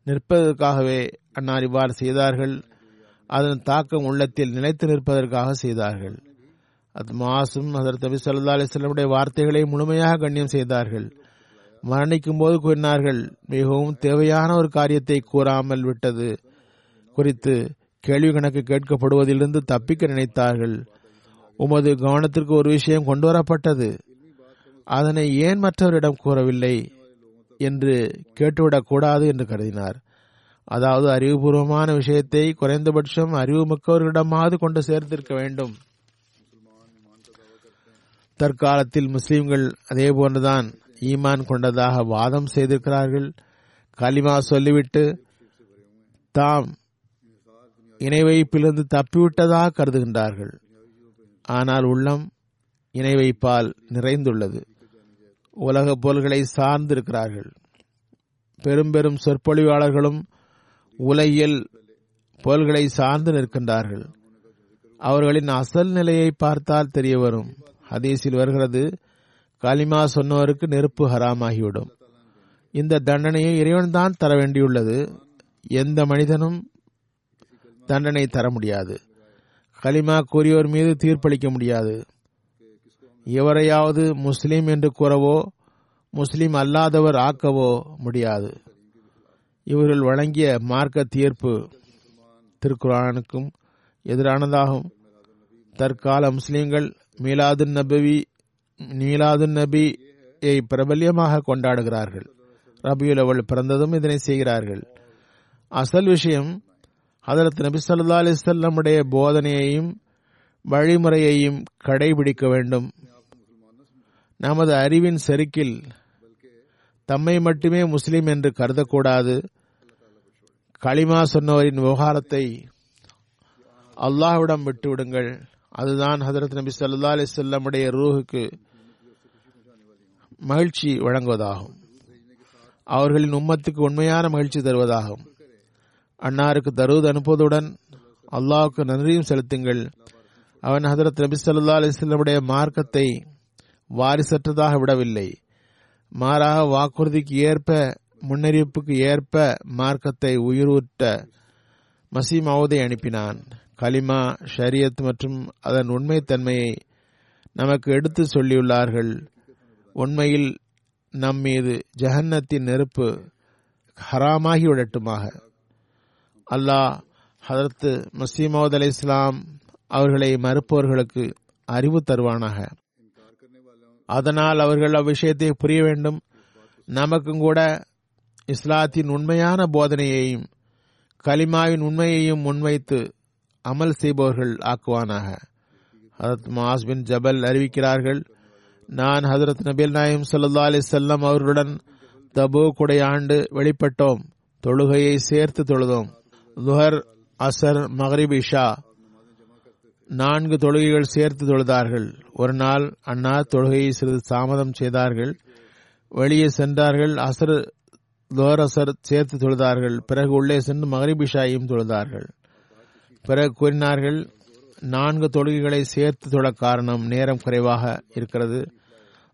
நிற்பதற்காகவே அன்னார் இவ்வாறு செய்தார்கள். அதன் தாக்கம் உள்ளத்தில் நிலைத்து நிற்பதற்காக செய்தார்கள். அத்மாசும் அதற்கு நபி சல்லா அலிஸ்லமுடைய வார்த்தைகளை முழுமையாக கண்ணியம் செய்தார்கள். மரணிக்கும் போது கூறினார்கள் மிகவும் தேவையான ஒரு காரியத்தை கூறாமல் விட்டது. குறித்து கேள்வி கணக்கு கேட்கப்படுவதிலிருந்து தப்பிக்க நினைத்தார்கள். உமது கவனத்திற்கு ஒரு விஷயம் கொண்டு வரப்பட்டது. அதனை ஏன் மற்றவரிடம் கூறவில்லை? என்று கேட்டுவிடக் கூடாது என்று கருதினார். அதாவது அறிவுபூர்வமான விஷயத்தை குறைந்தபட்சம் அறிவு மிக்கவர்களிடமாவது கொண்டு சேர்த்திருக்க வேண்டும். தற்காலத்தில் முஸ்லிம்கள் அதே போன்றுதான் ஈமான் கொண்டதாக வாதம் செய்திருக்கிறார்கள். கலிமா சொல்லிவிட்டு தாம் இணை வைப்பிலிருந்து தப்பிவிட்டதாக கருதுகின்றார்கள். ஆனால் உள்ளம் இணை வைப்பால் நிறைந்துள்ளது. உலக பொருள்களை சார்ந்திருக்கிறார்கள். பெரும் பெரும் சொற்பொழிவாளர்களும் உலகியல் பொருள்களை சார்ந்து நிற்கின்றார்கள். அவர்களின் அசல் நிலையை பார்த்தால் தெரிய வரும். ஹதீஸில் வருகிறது காலிமா சொன்னவருக்கு நெருப்பு ஹராமாகிவிடும். இந்த தண்டனையை இறைவன் தான் தர வேண்டியுள்ளது. எந்த மனிதனும் தண்டனை தர முடியாது. கலிமா கூறியோர் மீது தீர்ப்பளிக்க முடியாது. எவரையாவது முஸ்லீம் என்று கூறவோ முஸ்லீம் அல்லாதவர் ஆக்கவோ முடியாது. இவர்கள் வழங்கிய மார்க்க தீர்ப்பு திருக்குரானுக்கும் எதிரானதாகும். தற்கால முஸ்லிம்கள் மீலாது நபவி மீலாது நபியை பிரபல்யமாக கொண்டாடுகிறார்கள். ரபியுல் அவள் பிறந்ததும் இதனை செய்கிறார்கள். அசல் விஷயம் ஹதரத் நபி சொல்லா அலிசல்லமுடைய போதனையையும் வழிமுறையையும் கடைபிடிக்க வேண்டும். நமது அறிவின் செருக்கில் தம்மை மட்டுமே முஸ்லிம் என்று கருதக்கூடாது. களிமா சொன்னவரின் விவகாரத்தை அல்லாஹ்விடம் விட்டுவிடுங்கள். அதுதான் ஹதரத் நபி சல்லா அலிசல்லமுடைய ரூஹுக்கு மகிழ்ச்சி வழங்குவதாகும். அவர்களின் உம்மத்துக்கு உண்மையான மகிழ்ச்சி தருவதாகும். அன்னாருக்கு தருவது அனுப்புவதுடன் அல்லாவுக்கு நன்றியும் செலுத்துங்கள். அவன் ஹதரத் நபி சல்லா அலிஸ்லமுடைய மார்க்கத்தை வாரிசற்றதாக விடவில்லை. மாறாக வாக்குறுதிக்கு ஏற்ப முன்னறிவிப்புக்கு ஏற்ப மார்க்கத்தை உயிரூட்ட மசீமாவதை அனுப்பினான். கலிமா ஷரியத் மற்றும் அதன் உண்மைத்தன்மையை நமக்கு எடுத்து சொல்லியுள்ளார்கள். உண்மையில் நம் மீது ஜஹன்னத்தின் நெருப்பு ஹராமாகி விடட்டுமாக. அல்லாஹ் ஹதரத்து மசீமோத் அலி இஸ்லாம் அவர்களை மறுப்பவர்களுக்கு அறிவு தருவானாக. அதனால் அவர்கள் அவ்விஷயத்தை புரிய வேண்டும். நமக்கும் கூட இஸ்லாத்தின் உண்மையான போதனையையும் கலிமாவின் உண்மையையும் முன்வைத்து அமல் செய்பவர்கள் ஆக்குவானாக. ஹதரத் மாஸ் பின் ஜபல் அறிவிக்கிறார்கள் நான் ஹதரத் நபீல் நாயம் சல்லா அலி செல்லம் அவர்களுடன் தபூக்குடைய ஆண்டு வெளிப்பட்டோம். தொழுகையை சேர்த்து தொழுதோம். லுஹர் அசர் மஹரிப் இஷா நான்கு தொழுகைகள் சேர்த்து தொழுதார்கள். ஒரு நாள் அண்ணா தொழுகையை சிறிது தாமதம் செய்தார்கள். வெளியே சென்றார்கள். அசர் தோரசர் சேர்த்து தொழுதார்கள். பிறகு உள்ளே சென்று மகரிபிஷாயும் தொழுதார்கள். பிறகு கூறினார்கள் நான்கு தொழுகைகளை சேர்த்து தொழ காரணம் நேரம் குறைவாக இருக்கிறது.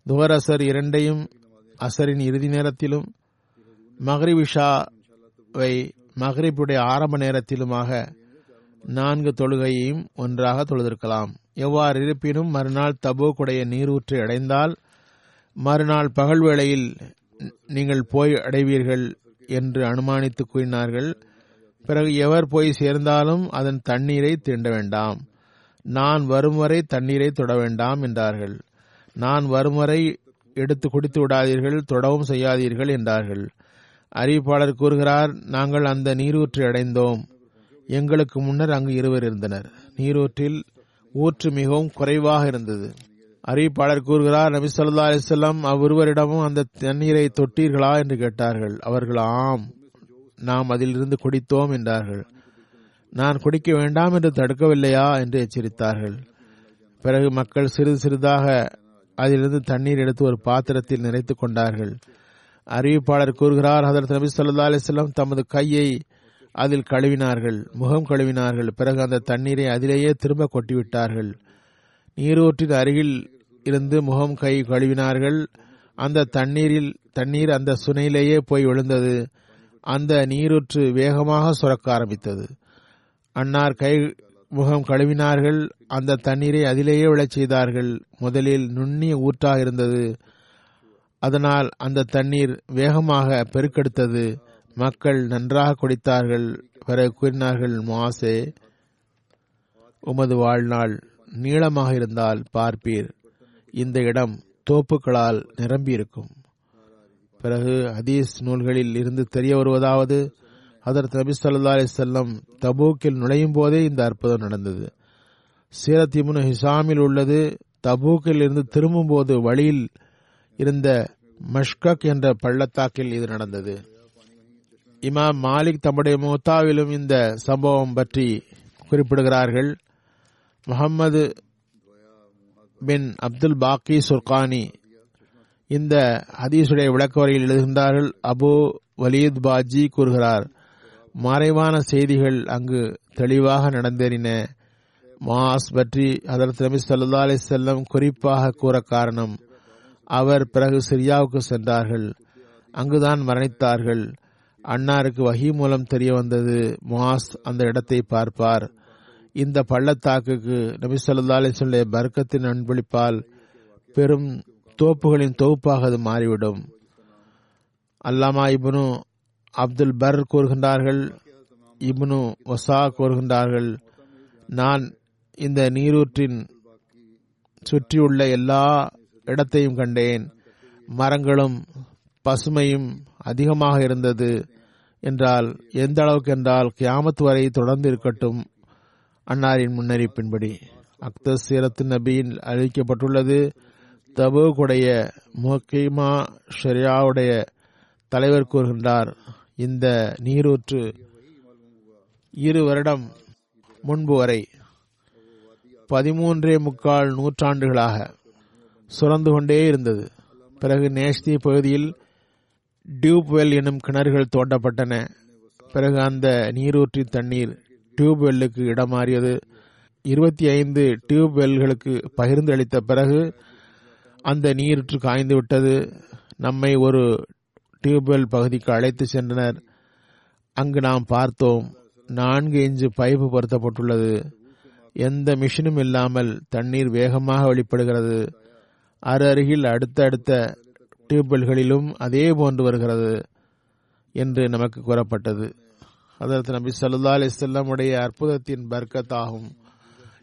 துவரசர் இரண்டையும் அசரின் இறுதி நேரத்திலும் மகரிபிஷாவை இஷாவை ஆரம்ப நேரத்திலுமாக நான்கு தொழுகையையும் ஒன்றாக தொழுதிருக்கலாம். எவ்வாறு இருப்பினும் மறுநாள் தபோக்குடைய நீரூற்றை அடைந்தால் மறுநாள் பகல் வேளையில் நீங்கள் போய் அடைவீர்கள் என்று அனுமானித்து கூறினார்கள். பிறகு எவர் போய் சேர்ந்தாலும் அதன் தண்ணீரை தீண்ட வேண்டாம். நான் வரும் வரை தண்ணீரை தொட வேண்டாம் என்றார்கள். நான் வரும் வரை எடுத்து குடித்து விடாதீர்கள் தொடவும் செய்யாதீர்கள் என்றார்கள். அறிவிப்பாளர் கூறுகிறார் நாங்கள் அந்த நீரூற்றை அடைந்தோம். எங்களுக்கு முன்னர் அங்கு இருவர் இருந்தனர். நீரூற்றில் ஊற்று மிகவும் குறைவாக இருந்தது. அறிவிப்பாளர் கூறுகிறார் நபி சொல்லா அலிசல்லாம் அவ்வொருவரிடமும் அந்த தண்ணீரை தொட்டீர்களா? என்று கேட்டார்கள். அவர்கள் ஆம் நாம் அதிலிருந்து குடித்தோம் என்றார்கள். நான் குடிக்க வேண்டாம் என்று தடுக்கவில்லையா? என்று எச்சரித்தார்கள். பிறகு மக்கள் சிறிது சிறிதாக அதிலிருந்து தண்ணீர் எடுத்து ஒரு பாத்திரத்தில் நிறைத்துக் கொண்டார்கள். அறிவிப்பாளர் கூறுகிறார் ஹதரத் நபி சொல்லா அலிஸ்லாம் தமது கையை அதில் கழுவினார்கள் முகம் கழுவினார்கள் பிறகு அந்த தண்ணீரை அதிலேயே திரும்ப கொட்டிவிட்டார்கள். நீரூற்றின் அருகில் இருந்து முகம் கை கழுவினார்கள். அந்த தண்ணீரில் தண்ணீர் அந்த சுனையிலேயே போய் விழுந்தது. அந்த நீரூற்று வேகமாக சுரக்க ஆரம்பித்தது. அன்னார் கை முகம் கழுவினார்கள். அந்த தண்ணீரை அதிலேயே விழச் செய்தார்கள். முதலில் நுண்ணிய ஊற்றாக இருந்தது. அதனால் அந்த தண்ணீர் வேகமாக பெருக்கெடுத்தது. மக்கள் நன்றாக குடித்தார்கள். பிறகு கூறினார்கள் மாசே உமது வாழ்நாள் நீளமாக இருந்தால் பார்ப்பீர். இந்த இடம் தோப்புகளால் நிரம்பியிருக்கும். பிறகு ஹதீஸ் நூல்களில் இருந்து தெரிய வருவதாவது அதற்கு நபி சொல்லா அலிசல்லம் தபூக்கில் நுழையும் போதே இந்த அற்புதம் நடந்தது. சீரத் இமுனு ஹிசாமில் உள்ளது தபூக்கில் இருந்து திரும்பும் போது வழியில் இருந்த மஷ்கக் என்ற பள்ளத்தாக்கில் இது நடந்தது. இமாம் மாலிக் தம்முடைய மூத்தாவிலும் இந்த சம்பவம் பற்றி குறிப்பிடுகிறார்கள். முகம்மது பின் அப்துல் பாக்கி சுர்கானி இந்த ஹதீசுடைய விளக்கவரையில் எழுதுகின்றார்கள். அபு வலீத் பாஜி கூறுகிறார் மறைவான செய்திகள் அங்கு தெளிவாக நடந்தேறின. மாஸ் பற்றி அதற்கு நபி சல்லா அலி செல்லம் குறிப்பாக கூற காரணம் அவர் பிறகு சிரியாவுக்கு சென்றார்கள். அங்குதான் மரணித்தார்கள். அன்னாருக்கு வகி மூலம் தெரிய வந்தது. மாஸ் அந்த இடத்தை பார்ப்பார். இந்த பள்ளத்தாக்குக்கு நபி சொல்லா பர்க்கத்தின் அன்பளிப்பால் பெரும் தோப்புகளின் தொகுப்பாக அது மாறிவிடும். அல்லாமா இப்னு அப்துல் பர் கூறுகின்றார்கள் இப்னு ஒசா கூறுகின்றார்கள் நான் இந்த நீரூற்றின் சுற்றியுள்ள எல்லா இடத்தையும் கண்டேன். மரங்களும் பசுமையும் அதிகமாக இருந்தது என்றால் எந்த அளவுக்கு என்றால் கியாமத் வரை தொடர்ந்து இருக்கட்டும் அன்னாரின் முன்னறிப்பின்படி அக்தர் சீரத்து நபியின் அறிவிக்கப்பட்டுள்ளது தபுக்குடைய முஹக்கிமா ஷரியாவுடைய தலைவர் கூறுகின்றார் இந்த நீரூற்று இரு வருடம் முன்பு வரை பதிமூன்றே முக்கால் நூற்றாண்டுகளாக சுரந்து கொண்டே இருந்தது. பிறகு நேஷ்தி பகுதியில் டியூப்வெல் எனும் கிணறுகள் தோண்டப்பட்டன. பிறகு அந்த நீரூற்றின் தண்ணீர் டியூப்வெல்லுக்கு இடம் மாறியது இருபத்தி ஐந்து டியூப்வெல்களுக்கு பகிர்ந்து அளித்த பிறகு அந்த நீரூற்று காய்ந்து விட்டது நம்மை ஒரு டியூப்வெல் பகுதிக்கு அழைத்து சென்றனர். அங்கு நாம் பார்த்தோம் நான்கு இன்ச்சு பைப்பு பொருத்தப்பட்டுள்ளது. எந்த மிஷினும் இல்லாமல் தண்ணீர் வேகமாக வெளிப்படுகிறது. அருகில் அடுத்தடுத்த டியூப்வெல்களிலும் அதே போன்று வருகிறது என்று நமக்கு கூறப்பட்டது. அதற்கு நபி சல்லா அலிசல்லமுடைய அற்புதத்தின் பர்க்கத்தாகும்.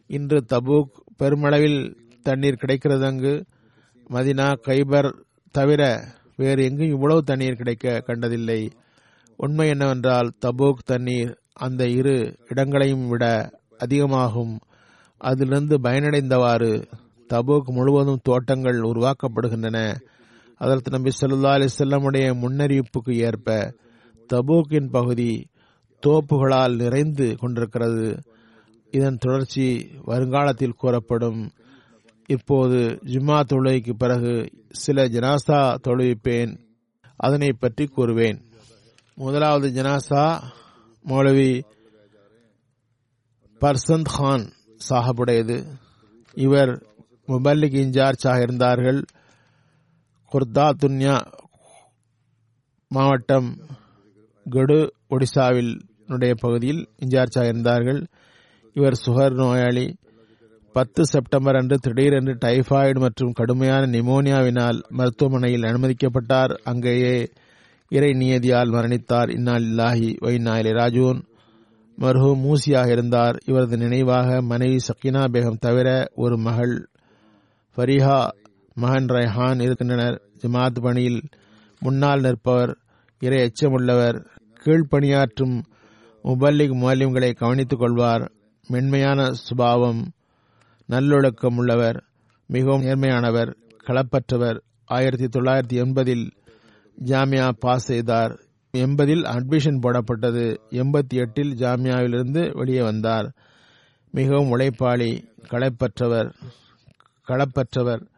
இன்று தபூக் பெருமளவில் தண்ணீர் கிடைக்கிறது அங்கு. மதினா கைபர் தவிர வேறு எங்கும் இவ்வளவு தண்ணீர் கிடைக்க கண்டதில்லை. உண்மை என்னவென்றால் தபூக் தண்ணீர் அந்த இரு இடங்களையும் விட அதிகமாகும். அதிலிருந்து பயனடைந்தவாறு தபூக் முழுவதும் தோட்டங்கள் உருவாக்கப்படுகின்றன. அதற்கு நபி சொல்லா அலிசல்லமுடைய முன்னறிவிப்புக்கு ஏற்ப தபூக்கின் பகுதி தோப்புகளால் நிறைந்து கொண்டிருக்கிறது. இதன் தொடர்ச்சி வருங்காலத்தில் கூறப்படும். இப்போது ஜும்மா தொழுகைக்கு பிறகு சில ஜனாசா தொழுவிப்பேன். அதனை பற்றி கூறுவேன். முதலாவது ஜனாசா மௌலவி பர்சந்த் கான் சாஹபுடையது. இவர் முபல்லிக் இன்சார்ஜாக இருந்தார்கள். குர்தா துன்யா மாவட்டம் கடு ஒடிசாவில் பகுதியில் இன்சார்ஜாக இருந்தார்கள். இவர் சுகர் நோயாளி. பத்து செப்டம்பர் அன்று திடீரென்று டைபாய்டு மற்றும் கடுமையான நிமோனியாவினால் மருத்துவமனையில் அனுமதிக்கப்பட்டார். அங்கேயே இறை நியதியால் மரணித்தார். இன்னால் இல்லாஹி வைநாயிலே ராஜூன். மர்ஹூ மூசியாக இருந்தார். இவரது நினைவாக மனைவி சக்கினா பேகம் தவிர ஒரு மகள் ஃபரிஹா மகன் ரைஹான் இருக்கின்றனர். ஜமாத் பணியில் முன்னால் நிற்பவர் இறை எச்சமுள்ளவர் கீழ்ப்பணியாற்றும் முபல்லிக் மாலியங்களை கவனித்துக் கொள்வார். மென்மையான சுபாவம் நல்லொழுக்கம் உள்ளவர் மிகவும் நேர்மையானவர் களப்பற்றவர். ஆயிரத்தி தொள்ளாயிரத்தி எண்பதில் ஜாமியா பாஸ் செய்தார். எண்பதில் அட்மிஷன் போடப்பட்டது. எண்பத்தி எட்டில் ஜாமியாவிலிருந்து வெளியே வந்தார். மிகவும் உழைப்பாளி களைப்பற்றவர் களப்பற்றவர்.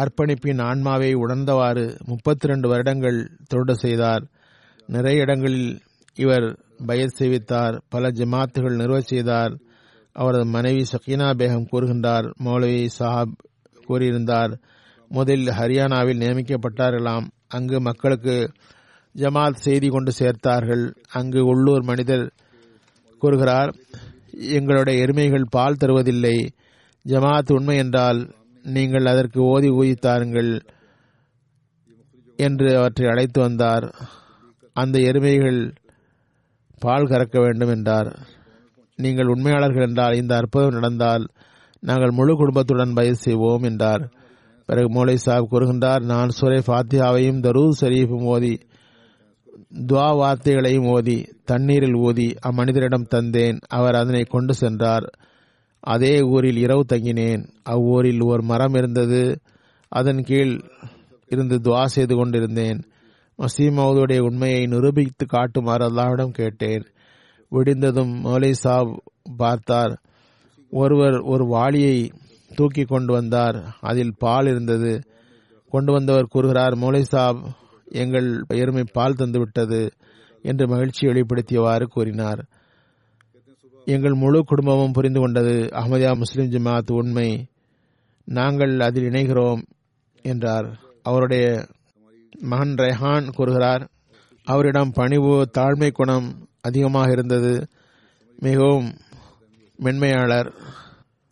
அர்ப்பணிப்பின் ஆன்மாவை உணர்ந்தவாறு முப்பத்தி ரெண்டு வருடங்கள் தொண்டு செய்தார். நிறைய இடங்களில் இவர் பயத் செய்வித்தார். பல ஜமாத்துகள் நிறுவ செய்தார். அவரது மனைவி சக்கீனா பேகம் கூறுகின்றார். மௌலவி சாஹாப் கூறியிருந்தார் முதலில் ஹரியானாவில் நியமிக்கப்பட்டார்களாம் அங்கு மக்களுக்கு ஜமாத் செய்தி கொண்டு சேர்த்தார்கள். அங்கு உள்ளூர் மனிதர் கூறுகிறார் எங்களுடைய எருமைகள் பால் தருவதில்லை. ஜமாத் உண்மை என்றால் நீங்கள் அதற்கு ஓதி ஊதித்தாருங்கள் என்று அவற்றை அழைத்து வந்தார். அந்த எருமைகள் பால் கறக்க வேண்டும் என்றார். நீங்கள் உண்மையாளர்கள் என்றால் இந்த அற்புதம் நடந்தால் நாங்கள் முழு குடும்பத்துடன் பயிர் செய்வோம் என்றார். பிறகு மோலை சாப் கூறுகின்றார் நான் சுரை ஃபாத்தியாவையும் தரூத் ஷரீஃபும் ஓதி துவா வார்த்தைகளையும் ஓதி தண்ணீரில் ஊதி அம்மனிதரிடம் தந்தேன். அவர் அதனை கொண்டு சென்றார். அதே ஊரில் இரவு தங்கினேன். அவ்வூரில் ஒரு மரம் இருந்தது. அதன் கீழ் இருந்து துவா செய்து கொண்டிருந்தேன். மசீமவுடைய உண்மையை நிரூபித்து காட்டுமாறு அல்லாவிடம் கேட்டேன். விடிந்ததும் மௌலை சாப் பார்த்தார். ஒருவர் ஒரு வாளியை தூக்கி கொண்டு வந்தார். அதில் பால் இருந்தது. கொண்டு வந்தவர் கூறுகிறார் மௌலை சாப் எங்கள் எருமை பால் தந்துவிட்டது என்று மகிழ்ச்சி வெளிப்படுத்தியவாறு கூறினார். எங்கள் முழு குடும்பமும் புரிந்து கொண்டது அஹமதியா முஸ்லிம் ஜமாத் உண்மை. நாங்கள் அதில் இணைகிறோம் என்றார். அவருடைய மகன் ரெஹான் கூறுகிறார் அவரிடம் பணிவு தாழ்மை குணம் அதிகமாக இருந்தது. மிகவும் மென்மையாளர்.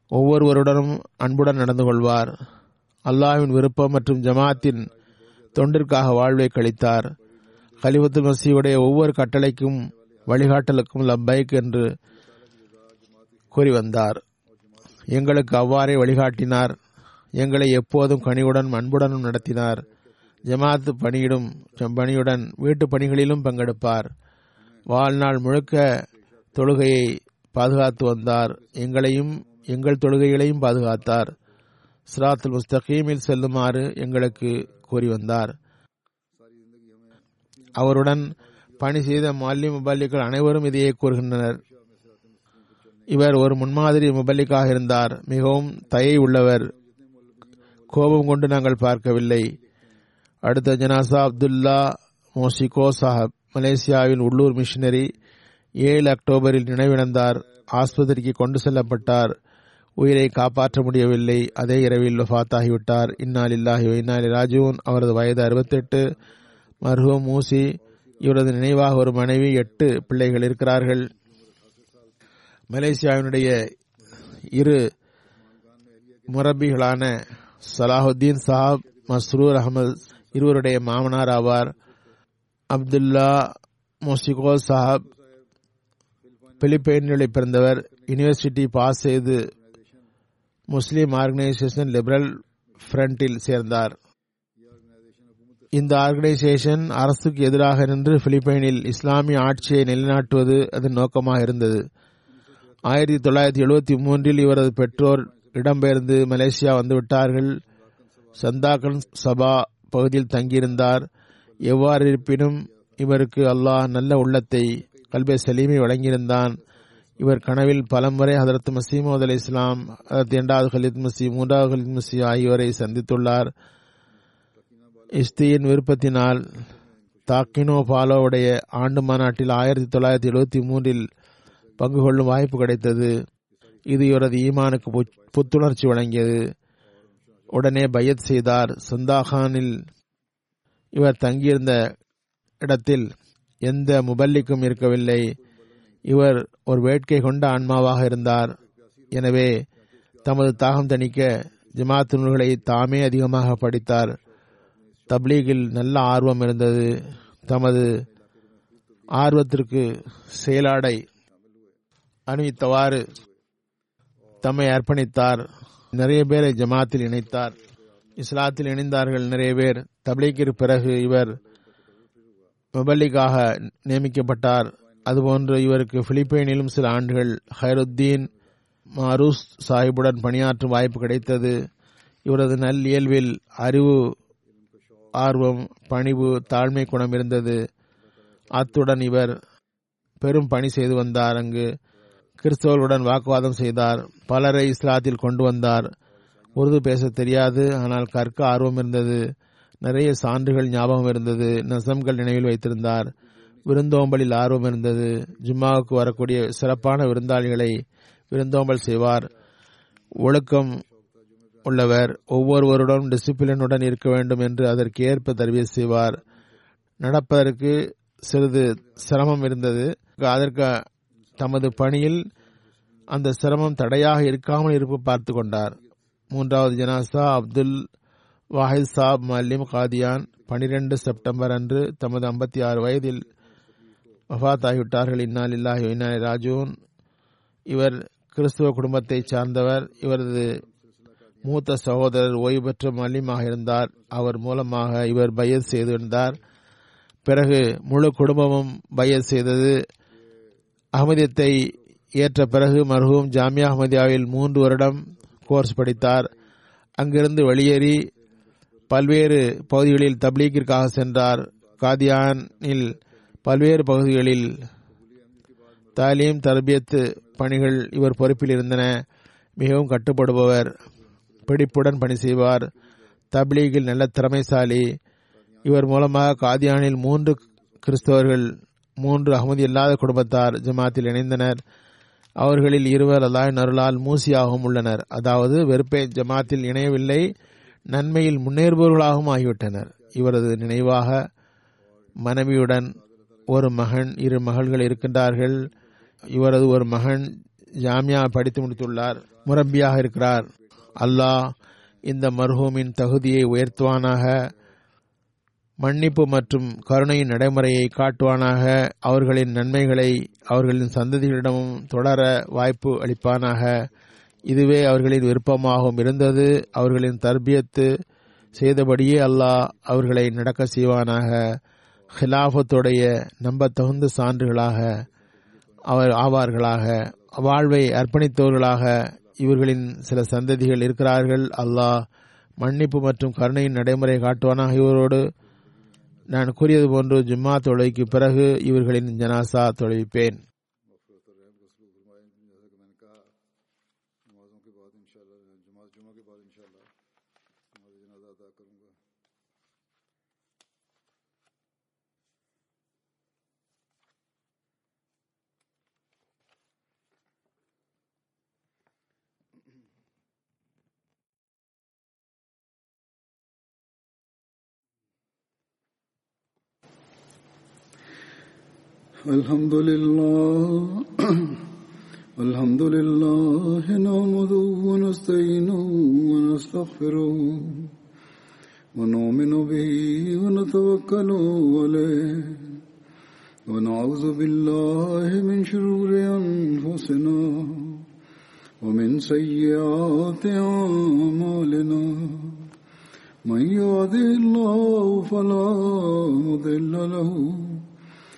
ஒவ்வொருவருடனும் அன்புடன் நடந்து கொள்வார். அல்லாஹ்வின் விருப்பம் மற்றும் ஜமாத்தின் தொண்டிற்காக வாழ்வை கழித்தார். கலிபத்து மசீவுடைய ஒவ்வொரு கட்டளைக்கும் வழிகாட்டலுக்கும் லப்பைக் என்று கூறி வந்தார். எங்களுக்கு அவ்வாறே வழிகாட்டினார். எங்களை எப்போதும் கனிவுடன் அன்புடனும் நடத்தினார். ஜமாத்து பணியிடும் பணியுடன் வீட்டு பணிகளிலும் பங்கெடுப்பார். வாழ்நாள் முழுக்க தொழுகையை பாதுகாத்து வந்தார். எங்களையும் எங்கள் தொழுகைகளையும் பாதுகாத்தார். சிராத்துல் முஸ்தகீமில் செல்லுமாறு எங்களுக்கு கூறி வந்தார். அவருடன் பணி செய்த மாலி முபாலிக்கள் அனைவரும் இதையே கூறுகின்றனர். இவர் ஒரு முன்மாதிரி முபல்லிக்காக இருந்தார். மிகவும் தயை உள்ளவர். கோபம் கொண்டு நாங்கள் பார்க்கவில்லை. அடுத்த ஜனாசா அப்துல்லா மோசிகோ சாஹப் மலேசியாவின் உள்ளூர் மிஷினரி ஏழு அக்டோபரில் நினைவிழந்தார். ஆஸ்பத்திரிக்கு கொண்டு செல்லப்பட்டார். உயிரை காப்பாற்ற முடியவில்லை. அதே இரவில் வஃத்தாகிவிட்டார். இன்னால் இல்லாஹி இன்னாலி ராஜூன் அவரது வயது அறுபத்தெட்டு. மர்ஹூம் மூசி இவரது நினைவாக ஒரு மனைவி எட்டு பிள்ளைகள் இருக்கிறார்கள். மலேசியாவினுடைய இரு முரபிகளான சலாஹுத்தீன் சாஹப் மஸ்ரூர் அகமது இருவருடைய மாமனார் ஆவார். அப்துல்லா மொசிகோ சாஹாப் பிலிப்பைன்களை பிறந்தவர். யூனிவர்சிட்டி பாஸ் செய்து முஸ்லீம் ஆர்கனைசேஷன் லிபரல் ஃப்ரண்டில் சேர்ந்தார். இந்த ஆர்கனைசேஷன் அரசுக்கு எதிராக நின்று பிலிப்பைனில் இஸ்லாமிய ஆட்சியை நிலைநாட்டுவது அதன் நோக்கமாக இருந்தது. ஆயிரத்தி தொள்ளாயிரத்தி எழுபத்தி மூன்றில் இவரது பெற்றோர் இடம்பெயர்ந்து மலேசியா வந்துவிட்டார்கள். சந்தாக்கன் சபா பகுதியில் தங்கியிருந்தார். எவ்வாறு இருப்பினும் இவருக்கு அல்லாஹ் நல்ல உள்ளத்தை கல்பே சலீமை வழங்கியிருந்தான். இவர் கனவில் பலமுறை ஹதரத் மசீமோத் அலி இஸ்லாம் ஹதரத் இரண்டாவது ஹலித் மசி மூன்றாவது ஹலித் மசி ஆகியோரை சந்தித்துள்ளார். இஸ்தியின் விருப்பத்தினால் தாக்கினோ பாலோவுடைய ஆண்டு மாநாட்டில் ஆயிரத்தி தொள்ளாயிரத்தி எழுபத்தி மூன்றில் பங்கு கொள்ளும் வாய்ப்பு கிடைத்தது. இது இவரது ஈமானுக்கு புத்துணர்ச்சி வழங்கியது. உடனே பயத் செய்தார். சந்தாகானில் இவர் தங்கியிருந்த இடத்தில் எந்த முபல்லிக்கும் இருக்கவில்லை. இவர் ஒரு வேட்கை கொண்ட ஆன்மாவாக இருந்தார். எனவே தமது தாகம் தணிக்க ஜமாத் நூல்களை தாமே அதிகமாக படித்தார். தப்லீகில் நல்ல ஆர்வம் இருந்தது. தமது ஆர்வத்திற்கு செயலாடை அணிவித்தவாறு தம்மை அர்ப்பணித்தார். நிறைய பேரை ஜமாத்தில் இணைத்தார். இஸ்லாத்தில் இணைந்தார்கள் நிறைய பேர். தப்லீக்கிற்கு பிறகு இவர் முபல்லிக்காக நியமிக்கப்பட்டார். அதுபோன்று இவருக்கு பிலிப்பைனிலும் சில ஆண்டுகள் ஹைருத்தீன் மாரூஸ் சாஹிபுடன் பணியாற்றும் வாய்ப்பு கிடைத்தது. இவரது நல் இயல்பில் அறிவு ஆர்வம் பணிவு தாழ்மை குணம் இருந்தது. அத்துடன் இவர் பெரும் பணி செய்து வந்தார் அங்கு. கிறிஸ்தவர்களுடன் வாக்குவாதம் செய்தார். பலரை இஸ்லாத்தில் கொண்டு வந்தார். உருது பேச தெரியாது. ஆனால் கற்க ஆர்வம் இருந்தது. நிறைய சான்றுகள் ஞாபகம் இருந்தது. நசம்கள் நினைவில் வைத்திருந்தார். விருந்தோம்பலில் ஆர்வம் இருந்தது. ஜும்மாவுக்கு வரக்கூடிய சிறப்பான விருந்தாளிகளை விருந்தோம்பல் செய்வார். ஒழுக்கம் உள்ளவர். ஒவ்வொருவருடன் டிசிப்ளினுடன் இருக்க வேண்டும் என்று அதற்கு ஏற்ப தருவிய செய்வார். நடப்பதற்கு சிறிது சிரமம் இருந்தது. அதற்கு தமது பணியில் அந்த சிரமம் தடையாக இருக்காமல் இருப்பு பார்த்து கொண்டார். மூன்றாவது ஜனாசா அப்துல் வாஹித் சாப் மல்லிம் காதியான் பனிரெண்டு செப்டம்பர் அன்று தமது ஐம்பத்தி ஆறு வயதில் வஃத்தாகிவிட்டார்கள். இன்னால் இல்லாஹி இன்னாலி ராஜூன். இவர் கிறிஸ்துவ குடும்பத்தை சார்ந்தவர். இவரது மூத்த சகோதரர் ஓய்வு பெற்ற மல்லிமாக இருந்தார். அவர் மூலமாக இவர் பயத் செய்திருந்தார். பிறகு முழு குடும்பமும் பயத் செய்தது. அகமதியத்தை ஏற்ற பிறகு மருகும் ஜாமியா அஹமதியாவில் மூன்று வருடம் கோர்ஸ் படித்தார். அங்கிருந்து வெளியேறி பல்வேறு பகுதிகளில் தப்லீக்கிற்காக சென்றார். காதியானில் பல்வேறு பகுதிகளில் தாலீம் தர்பியத்து பணிகள் இவர் பொறுப்பில் இருந்தன. மிகவும் கட்டுப்படுபவர். பிடிப்புடன் பணி செய்வார். தப்லீகில் நல்ல திறமைசாலி. இவர் மூலமாக காதியானில் மூன்று கிறிஸ்தவர்கள் மூன்று அகமதி இல்லாத குடும்பத்தார் ஜமாத்தில் இணைந்தனர். அவர்களில் இருவர் அல்லாஹின் அருளால் மூசியாகவும் உள்ளனர். அதாவது வெறுப்பை ஜமாத்தில் இணையவில்லை நன்மையில் முன்னேறுபவர்களாகவும் ஆகிவிட்டனர். இவரது நினைவாக மனைவியுடன் ஒரு மகன் இரு மகள்கள் இருக்கின்றார்கள். இவரது ஒரு மகன் ஜாமியா படித்து முடித்துள்ளார். முரம்பியாக இருக்கிறார். அல்லாஹ் இந்த மர்ஹூமின் தகுதியை உயர்த்துவானாக. மன்னிப்பு மற்றும் கருணையின் நடைமுறையை காட்டுவானாக. அவர்களின் நன்மைகளை அவர்களின் சந்ததிகளிடமும் தொடர வாய்ப்பு அளிப்பானாக. இதுவே அவர்களின் விருப்பமாகவும் இருந்தது. அவர்களின் தர்பியத்து செய்தபடியே அல்லாஹ் அவர்களை நடக்க செய்வானாக. ஹிலாஃபத்துடைய நம்பத்தகுந்த சான்றுகளாக அவர் ஆவார்களாக. வாழ்வை அர்ப்பணித்தவர்களாக இவர்களின் சில சந்ததிகள் இருக்கிறார்கள். அல்லாஹ் மன்னிப்பு மற்றும் கருணையின் நடைமுறை காட்டுவானாக இவரோடு. நான் கூறியது போன்று ஜும்மா தொழுகைக்கு பிறகு இவர்களின் ஜனாசா தொழுவிப்பேன். الحمد لله الحمد لله نحمده ونستعينه ونستغفره ونؤمن به ونتوكل عليه ونعوذ بالله من شرور أنفسنا ومن سيئات أعمالنا. من يهده الله فلا مضل له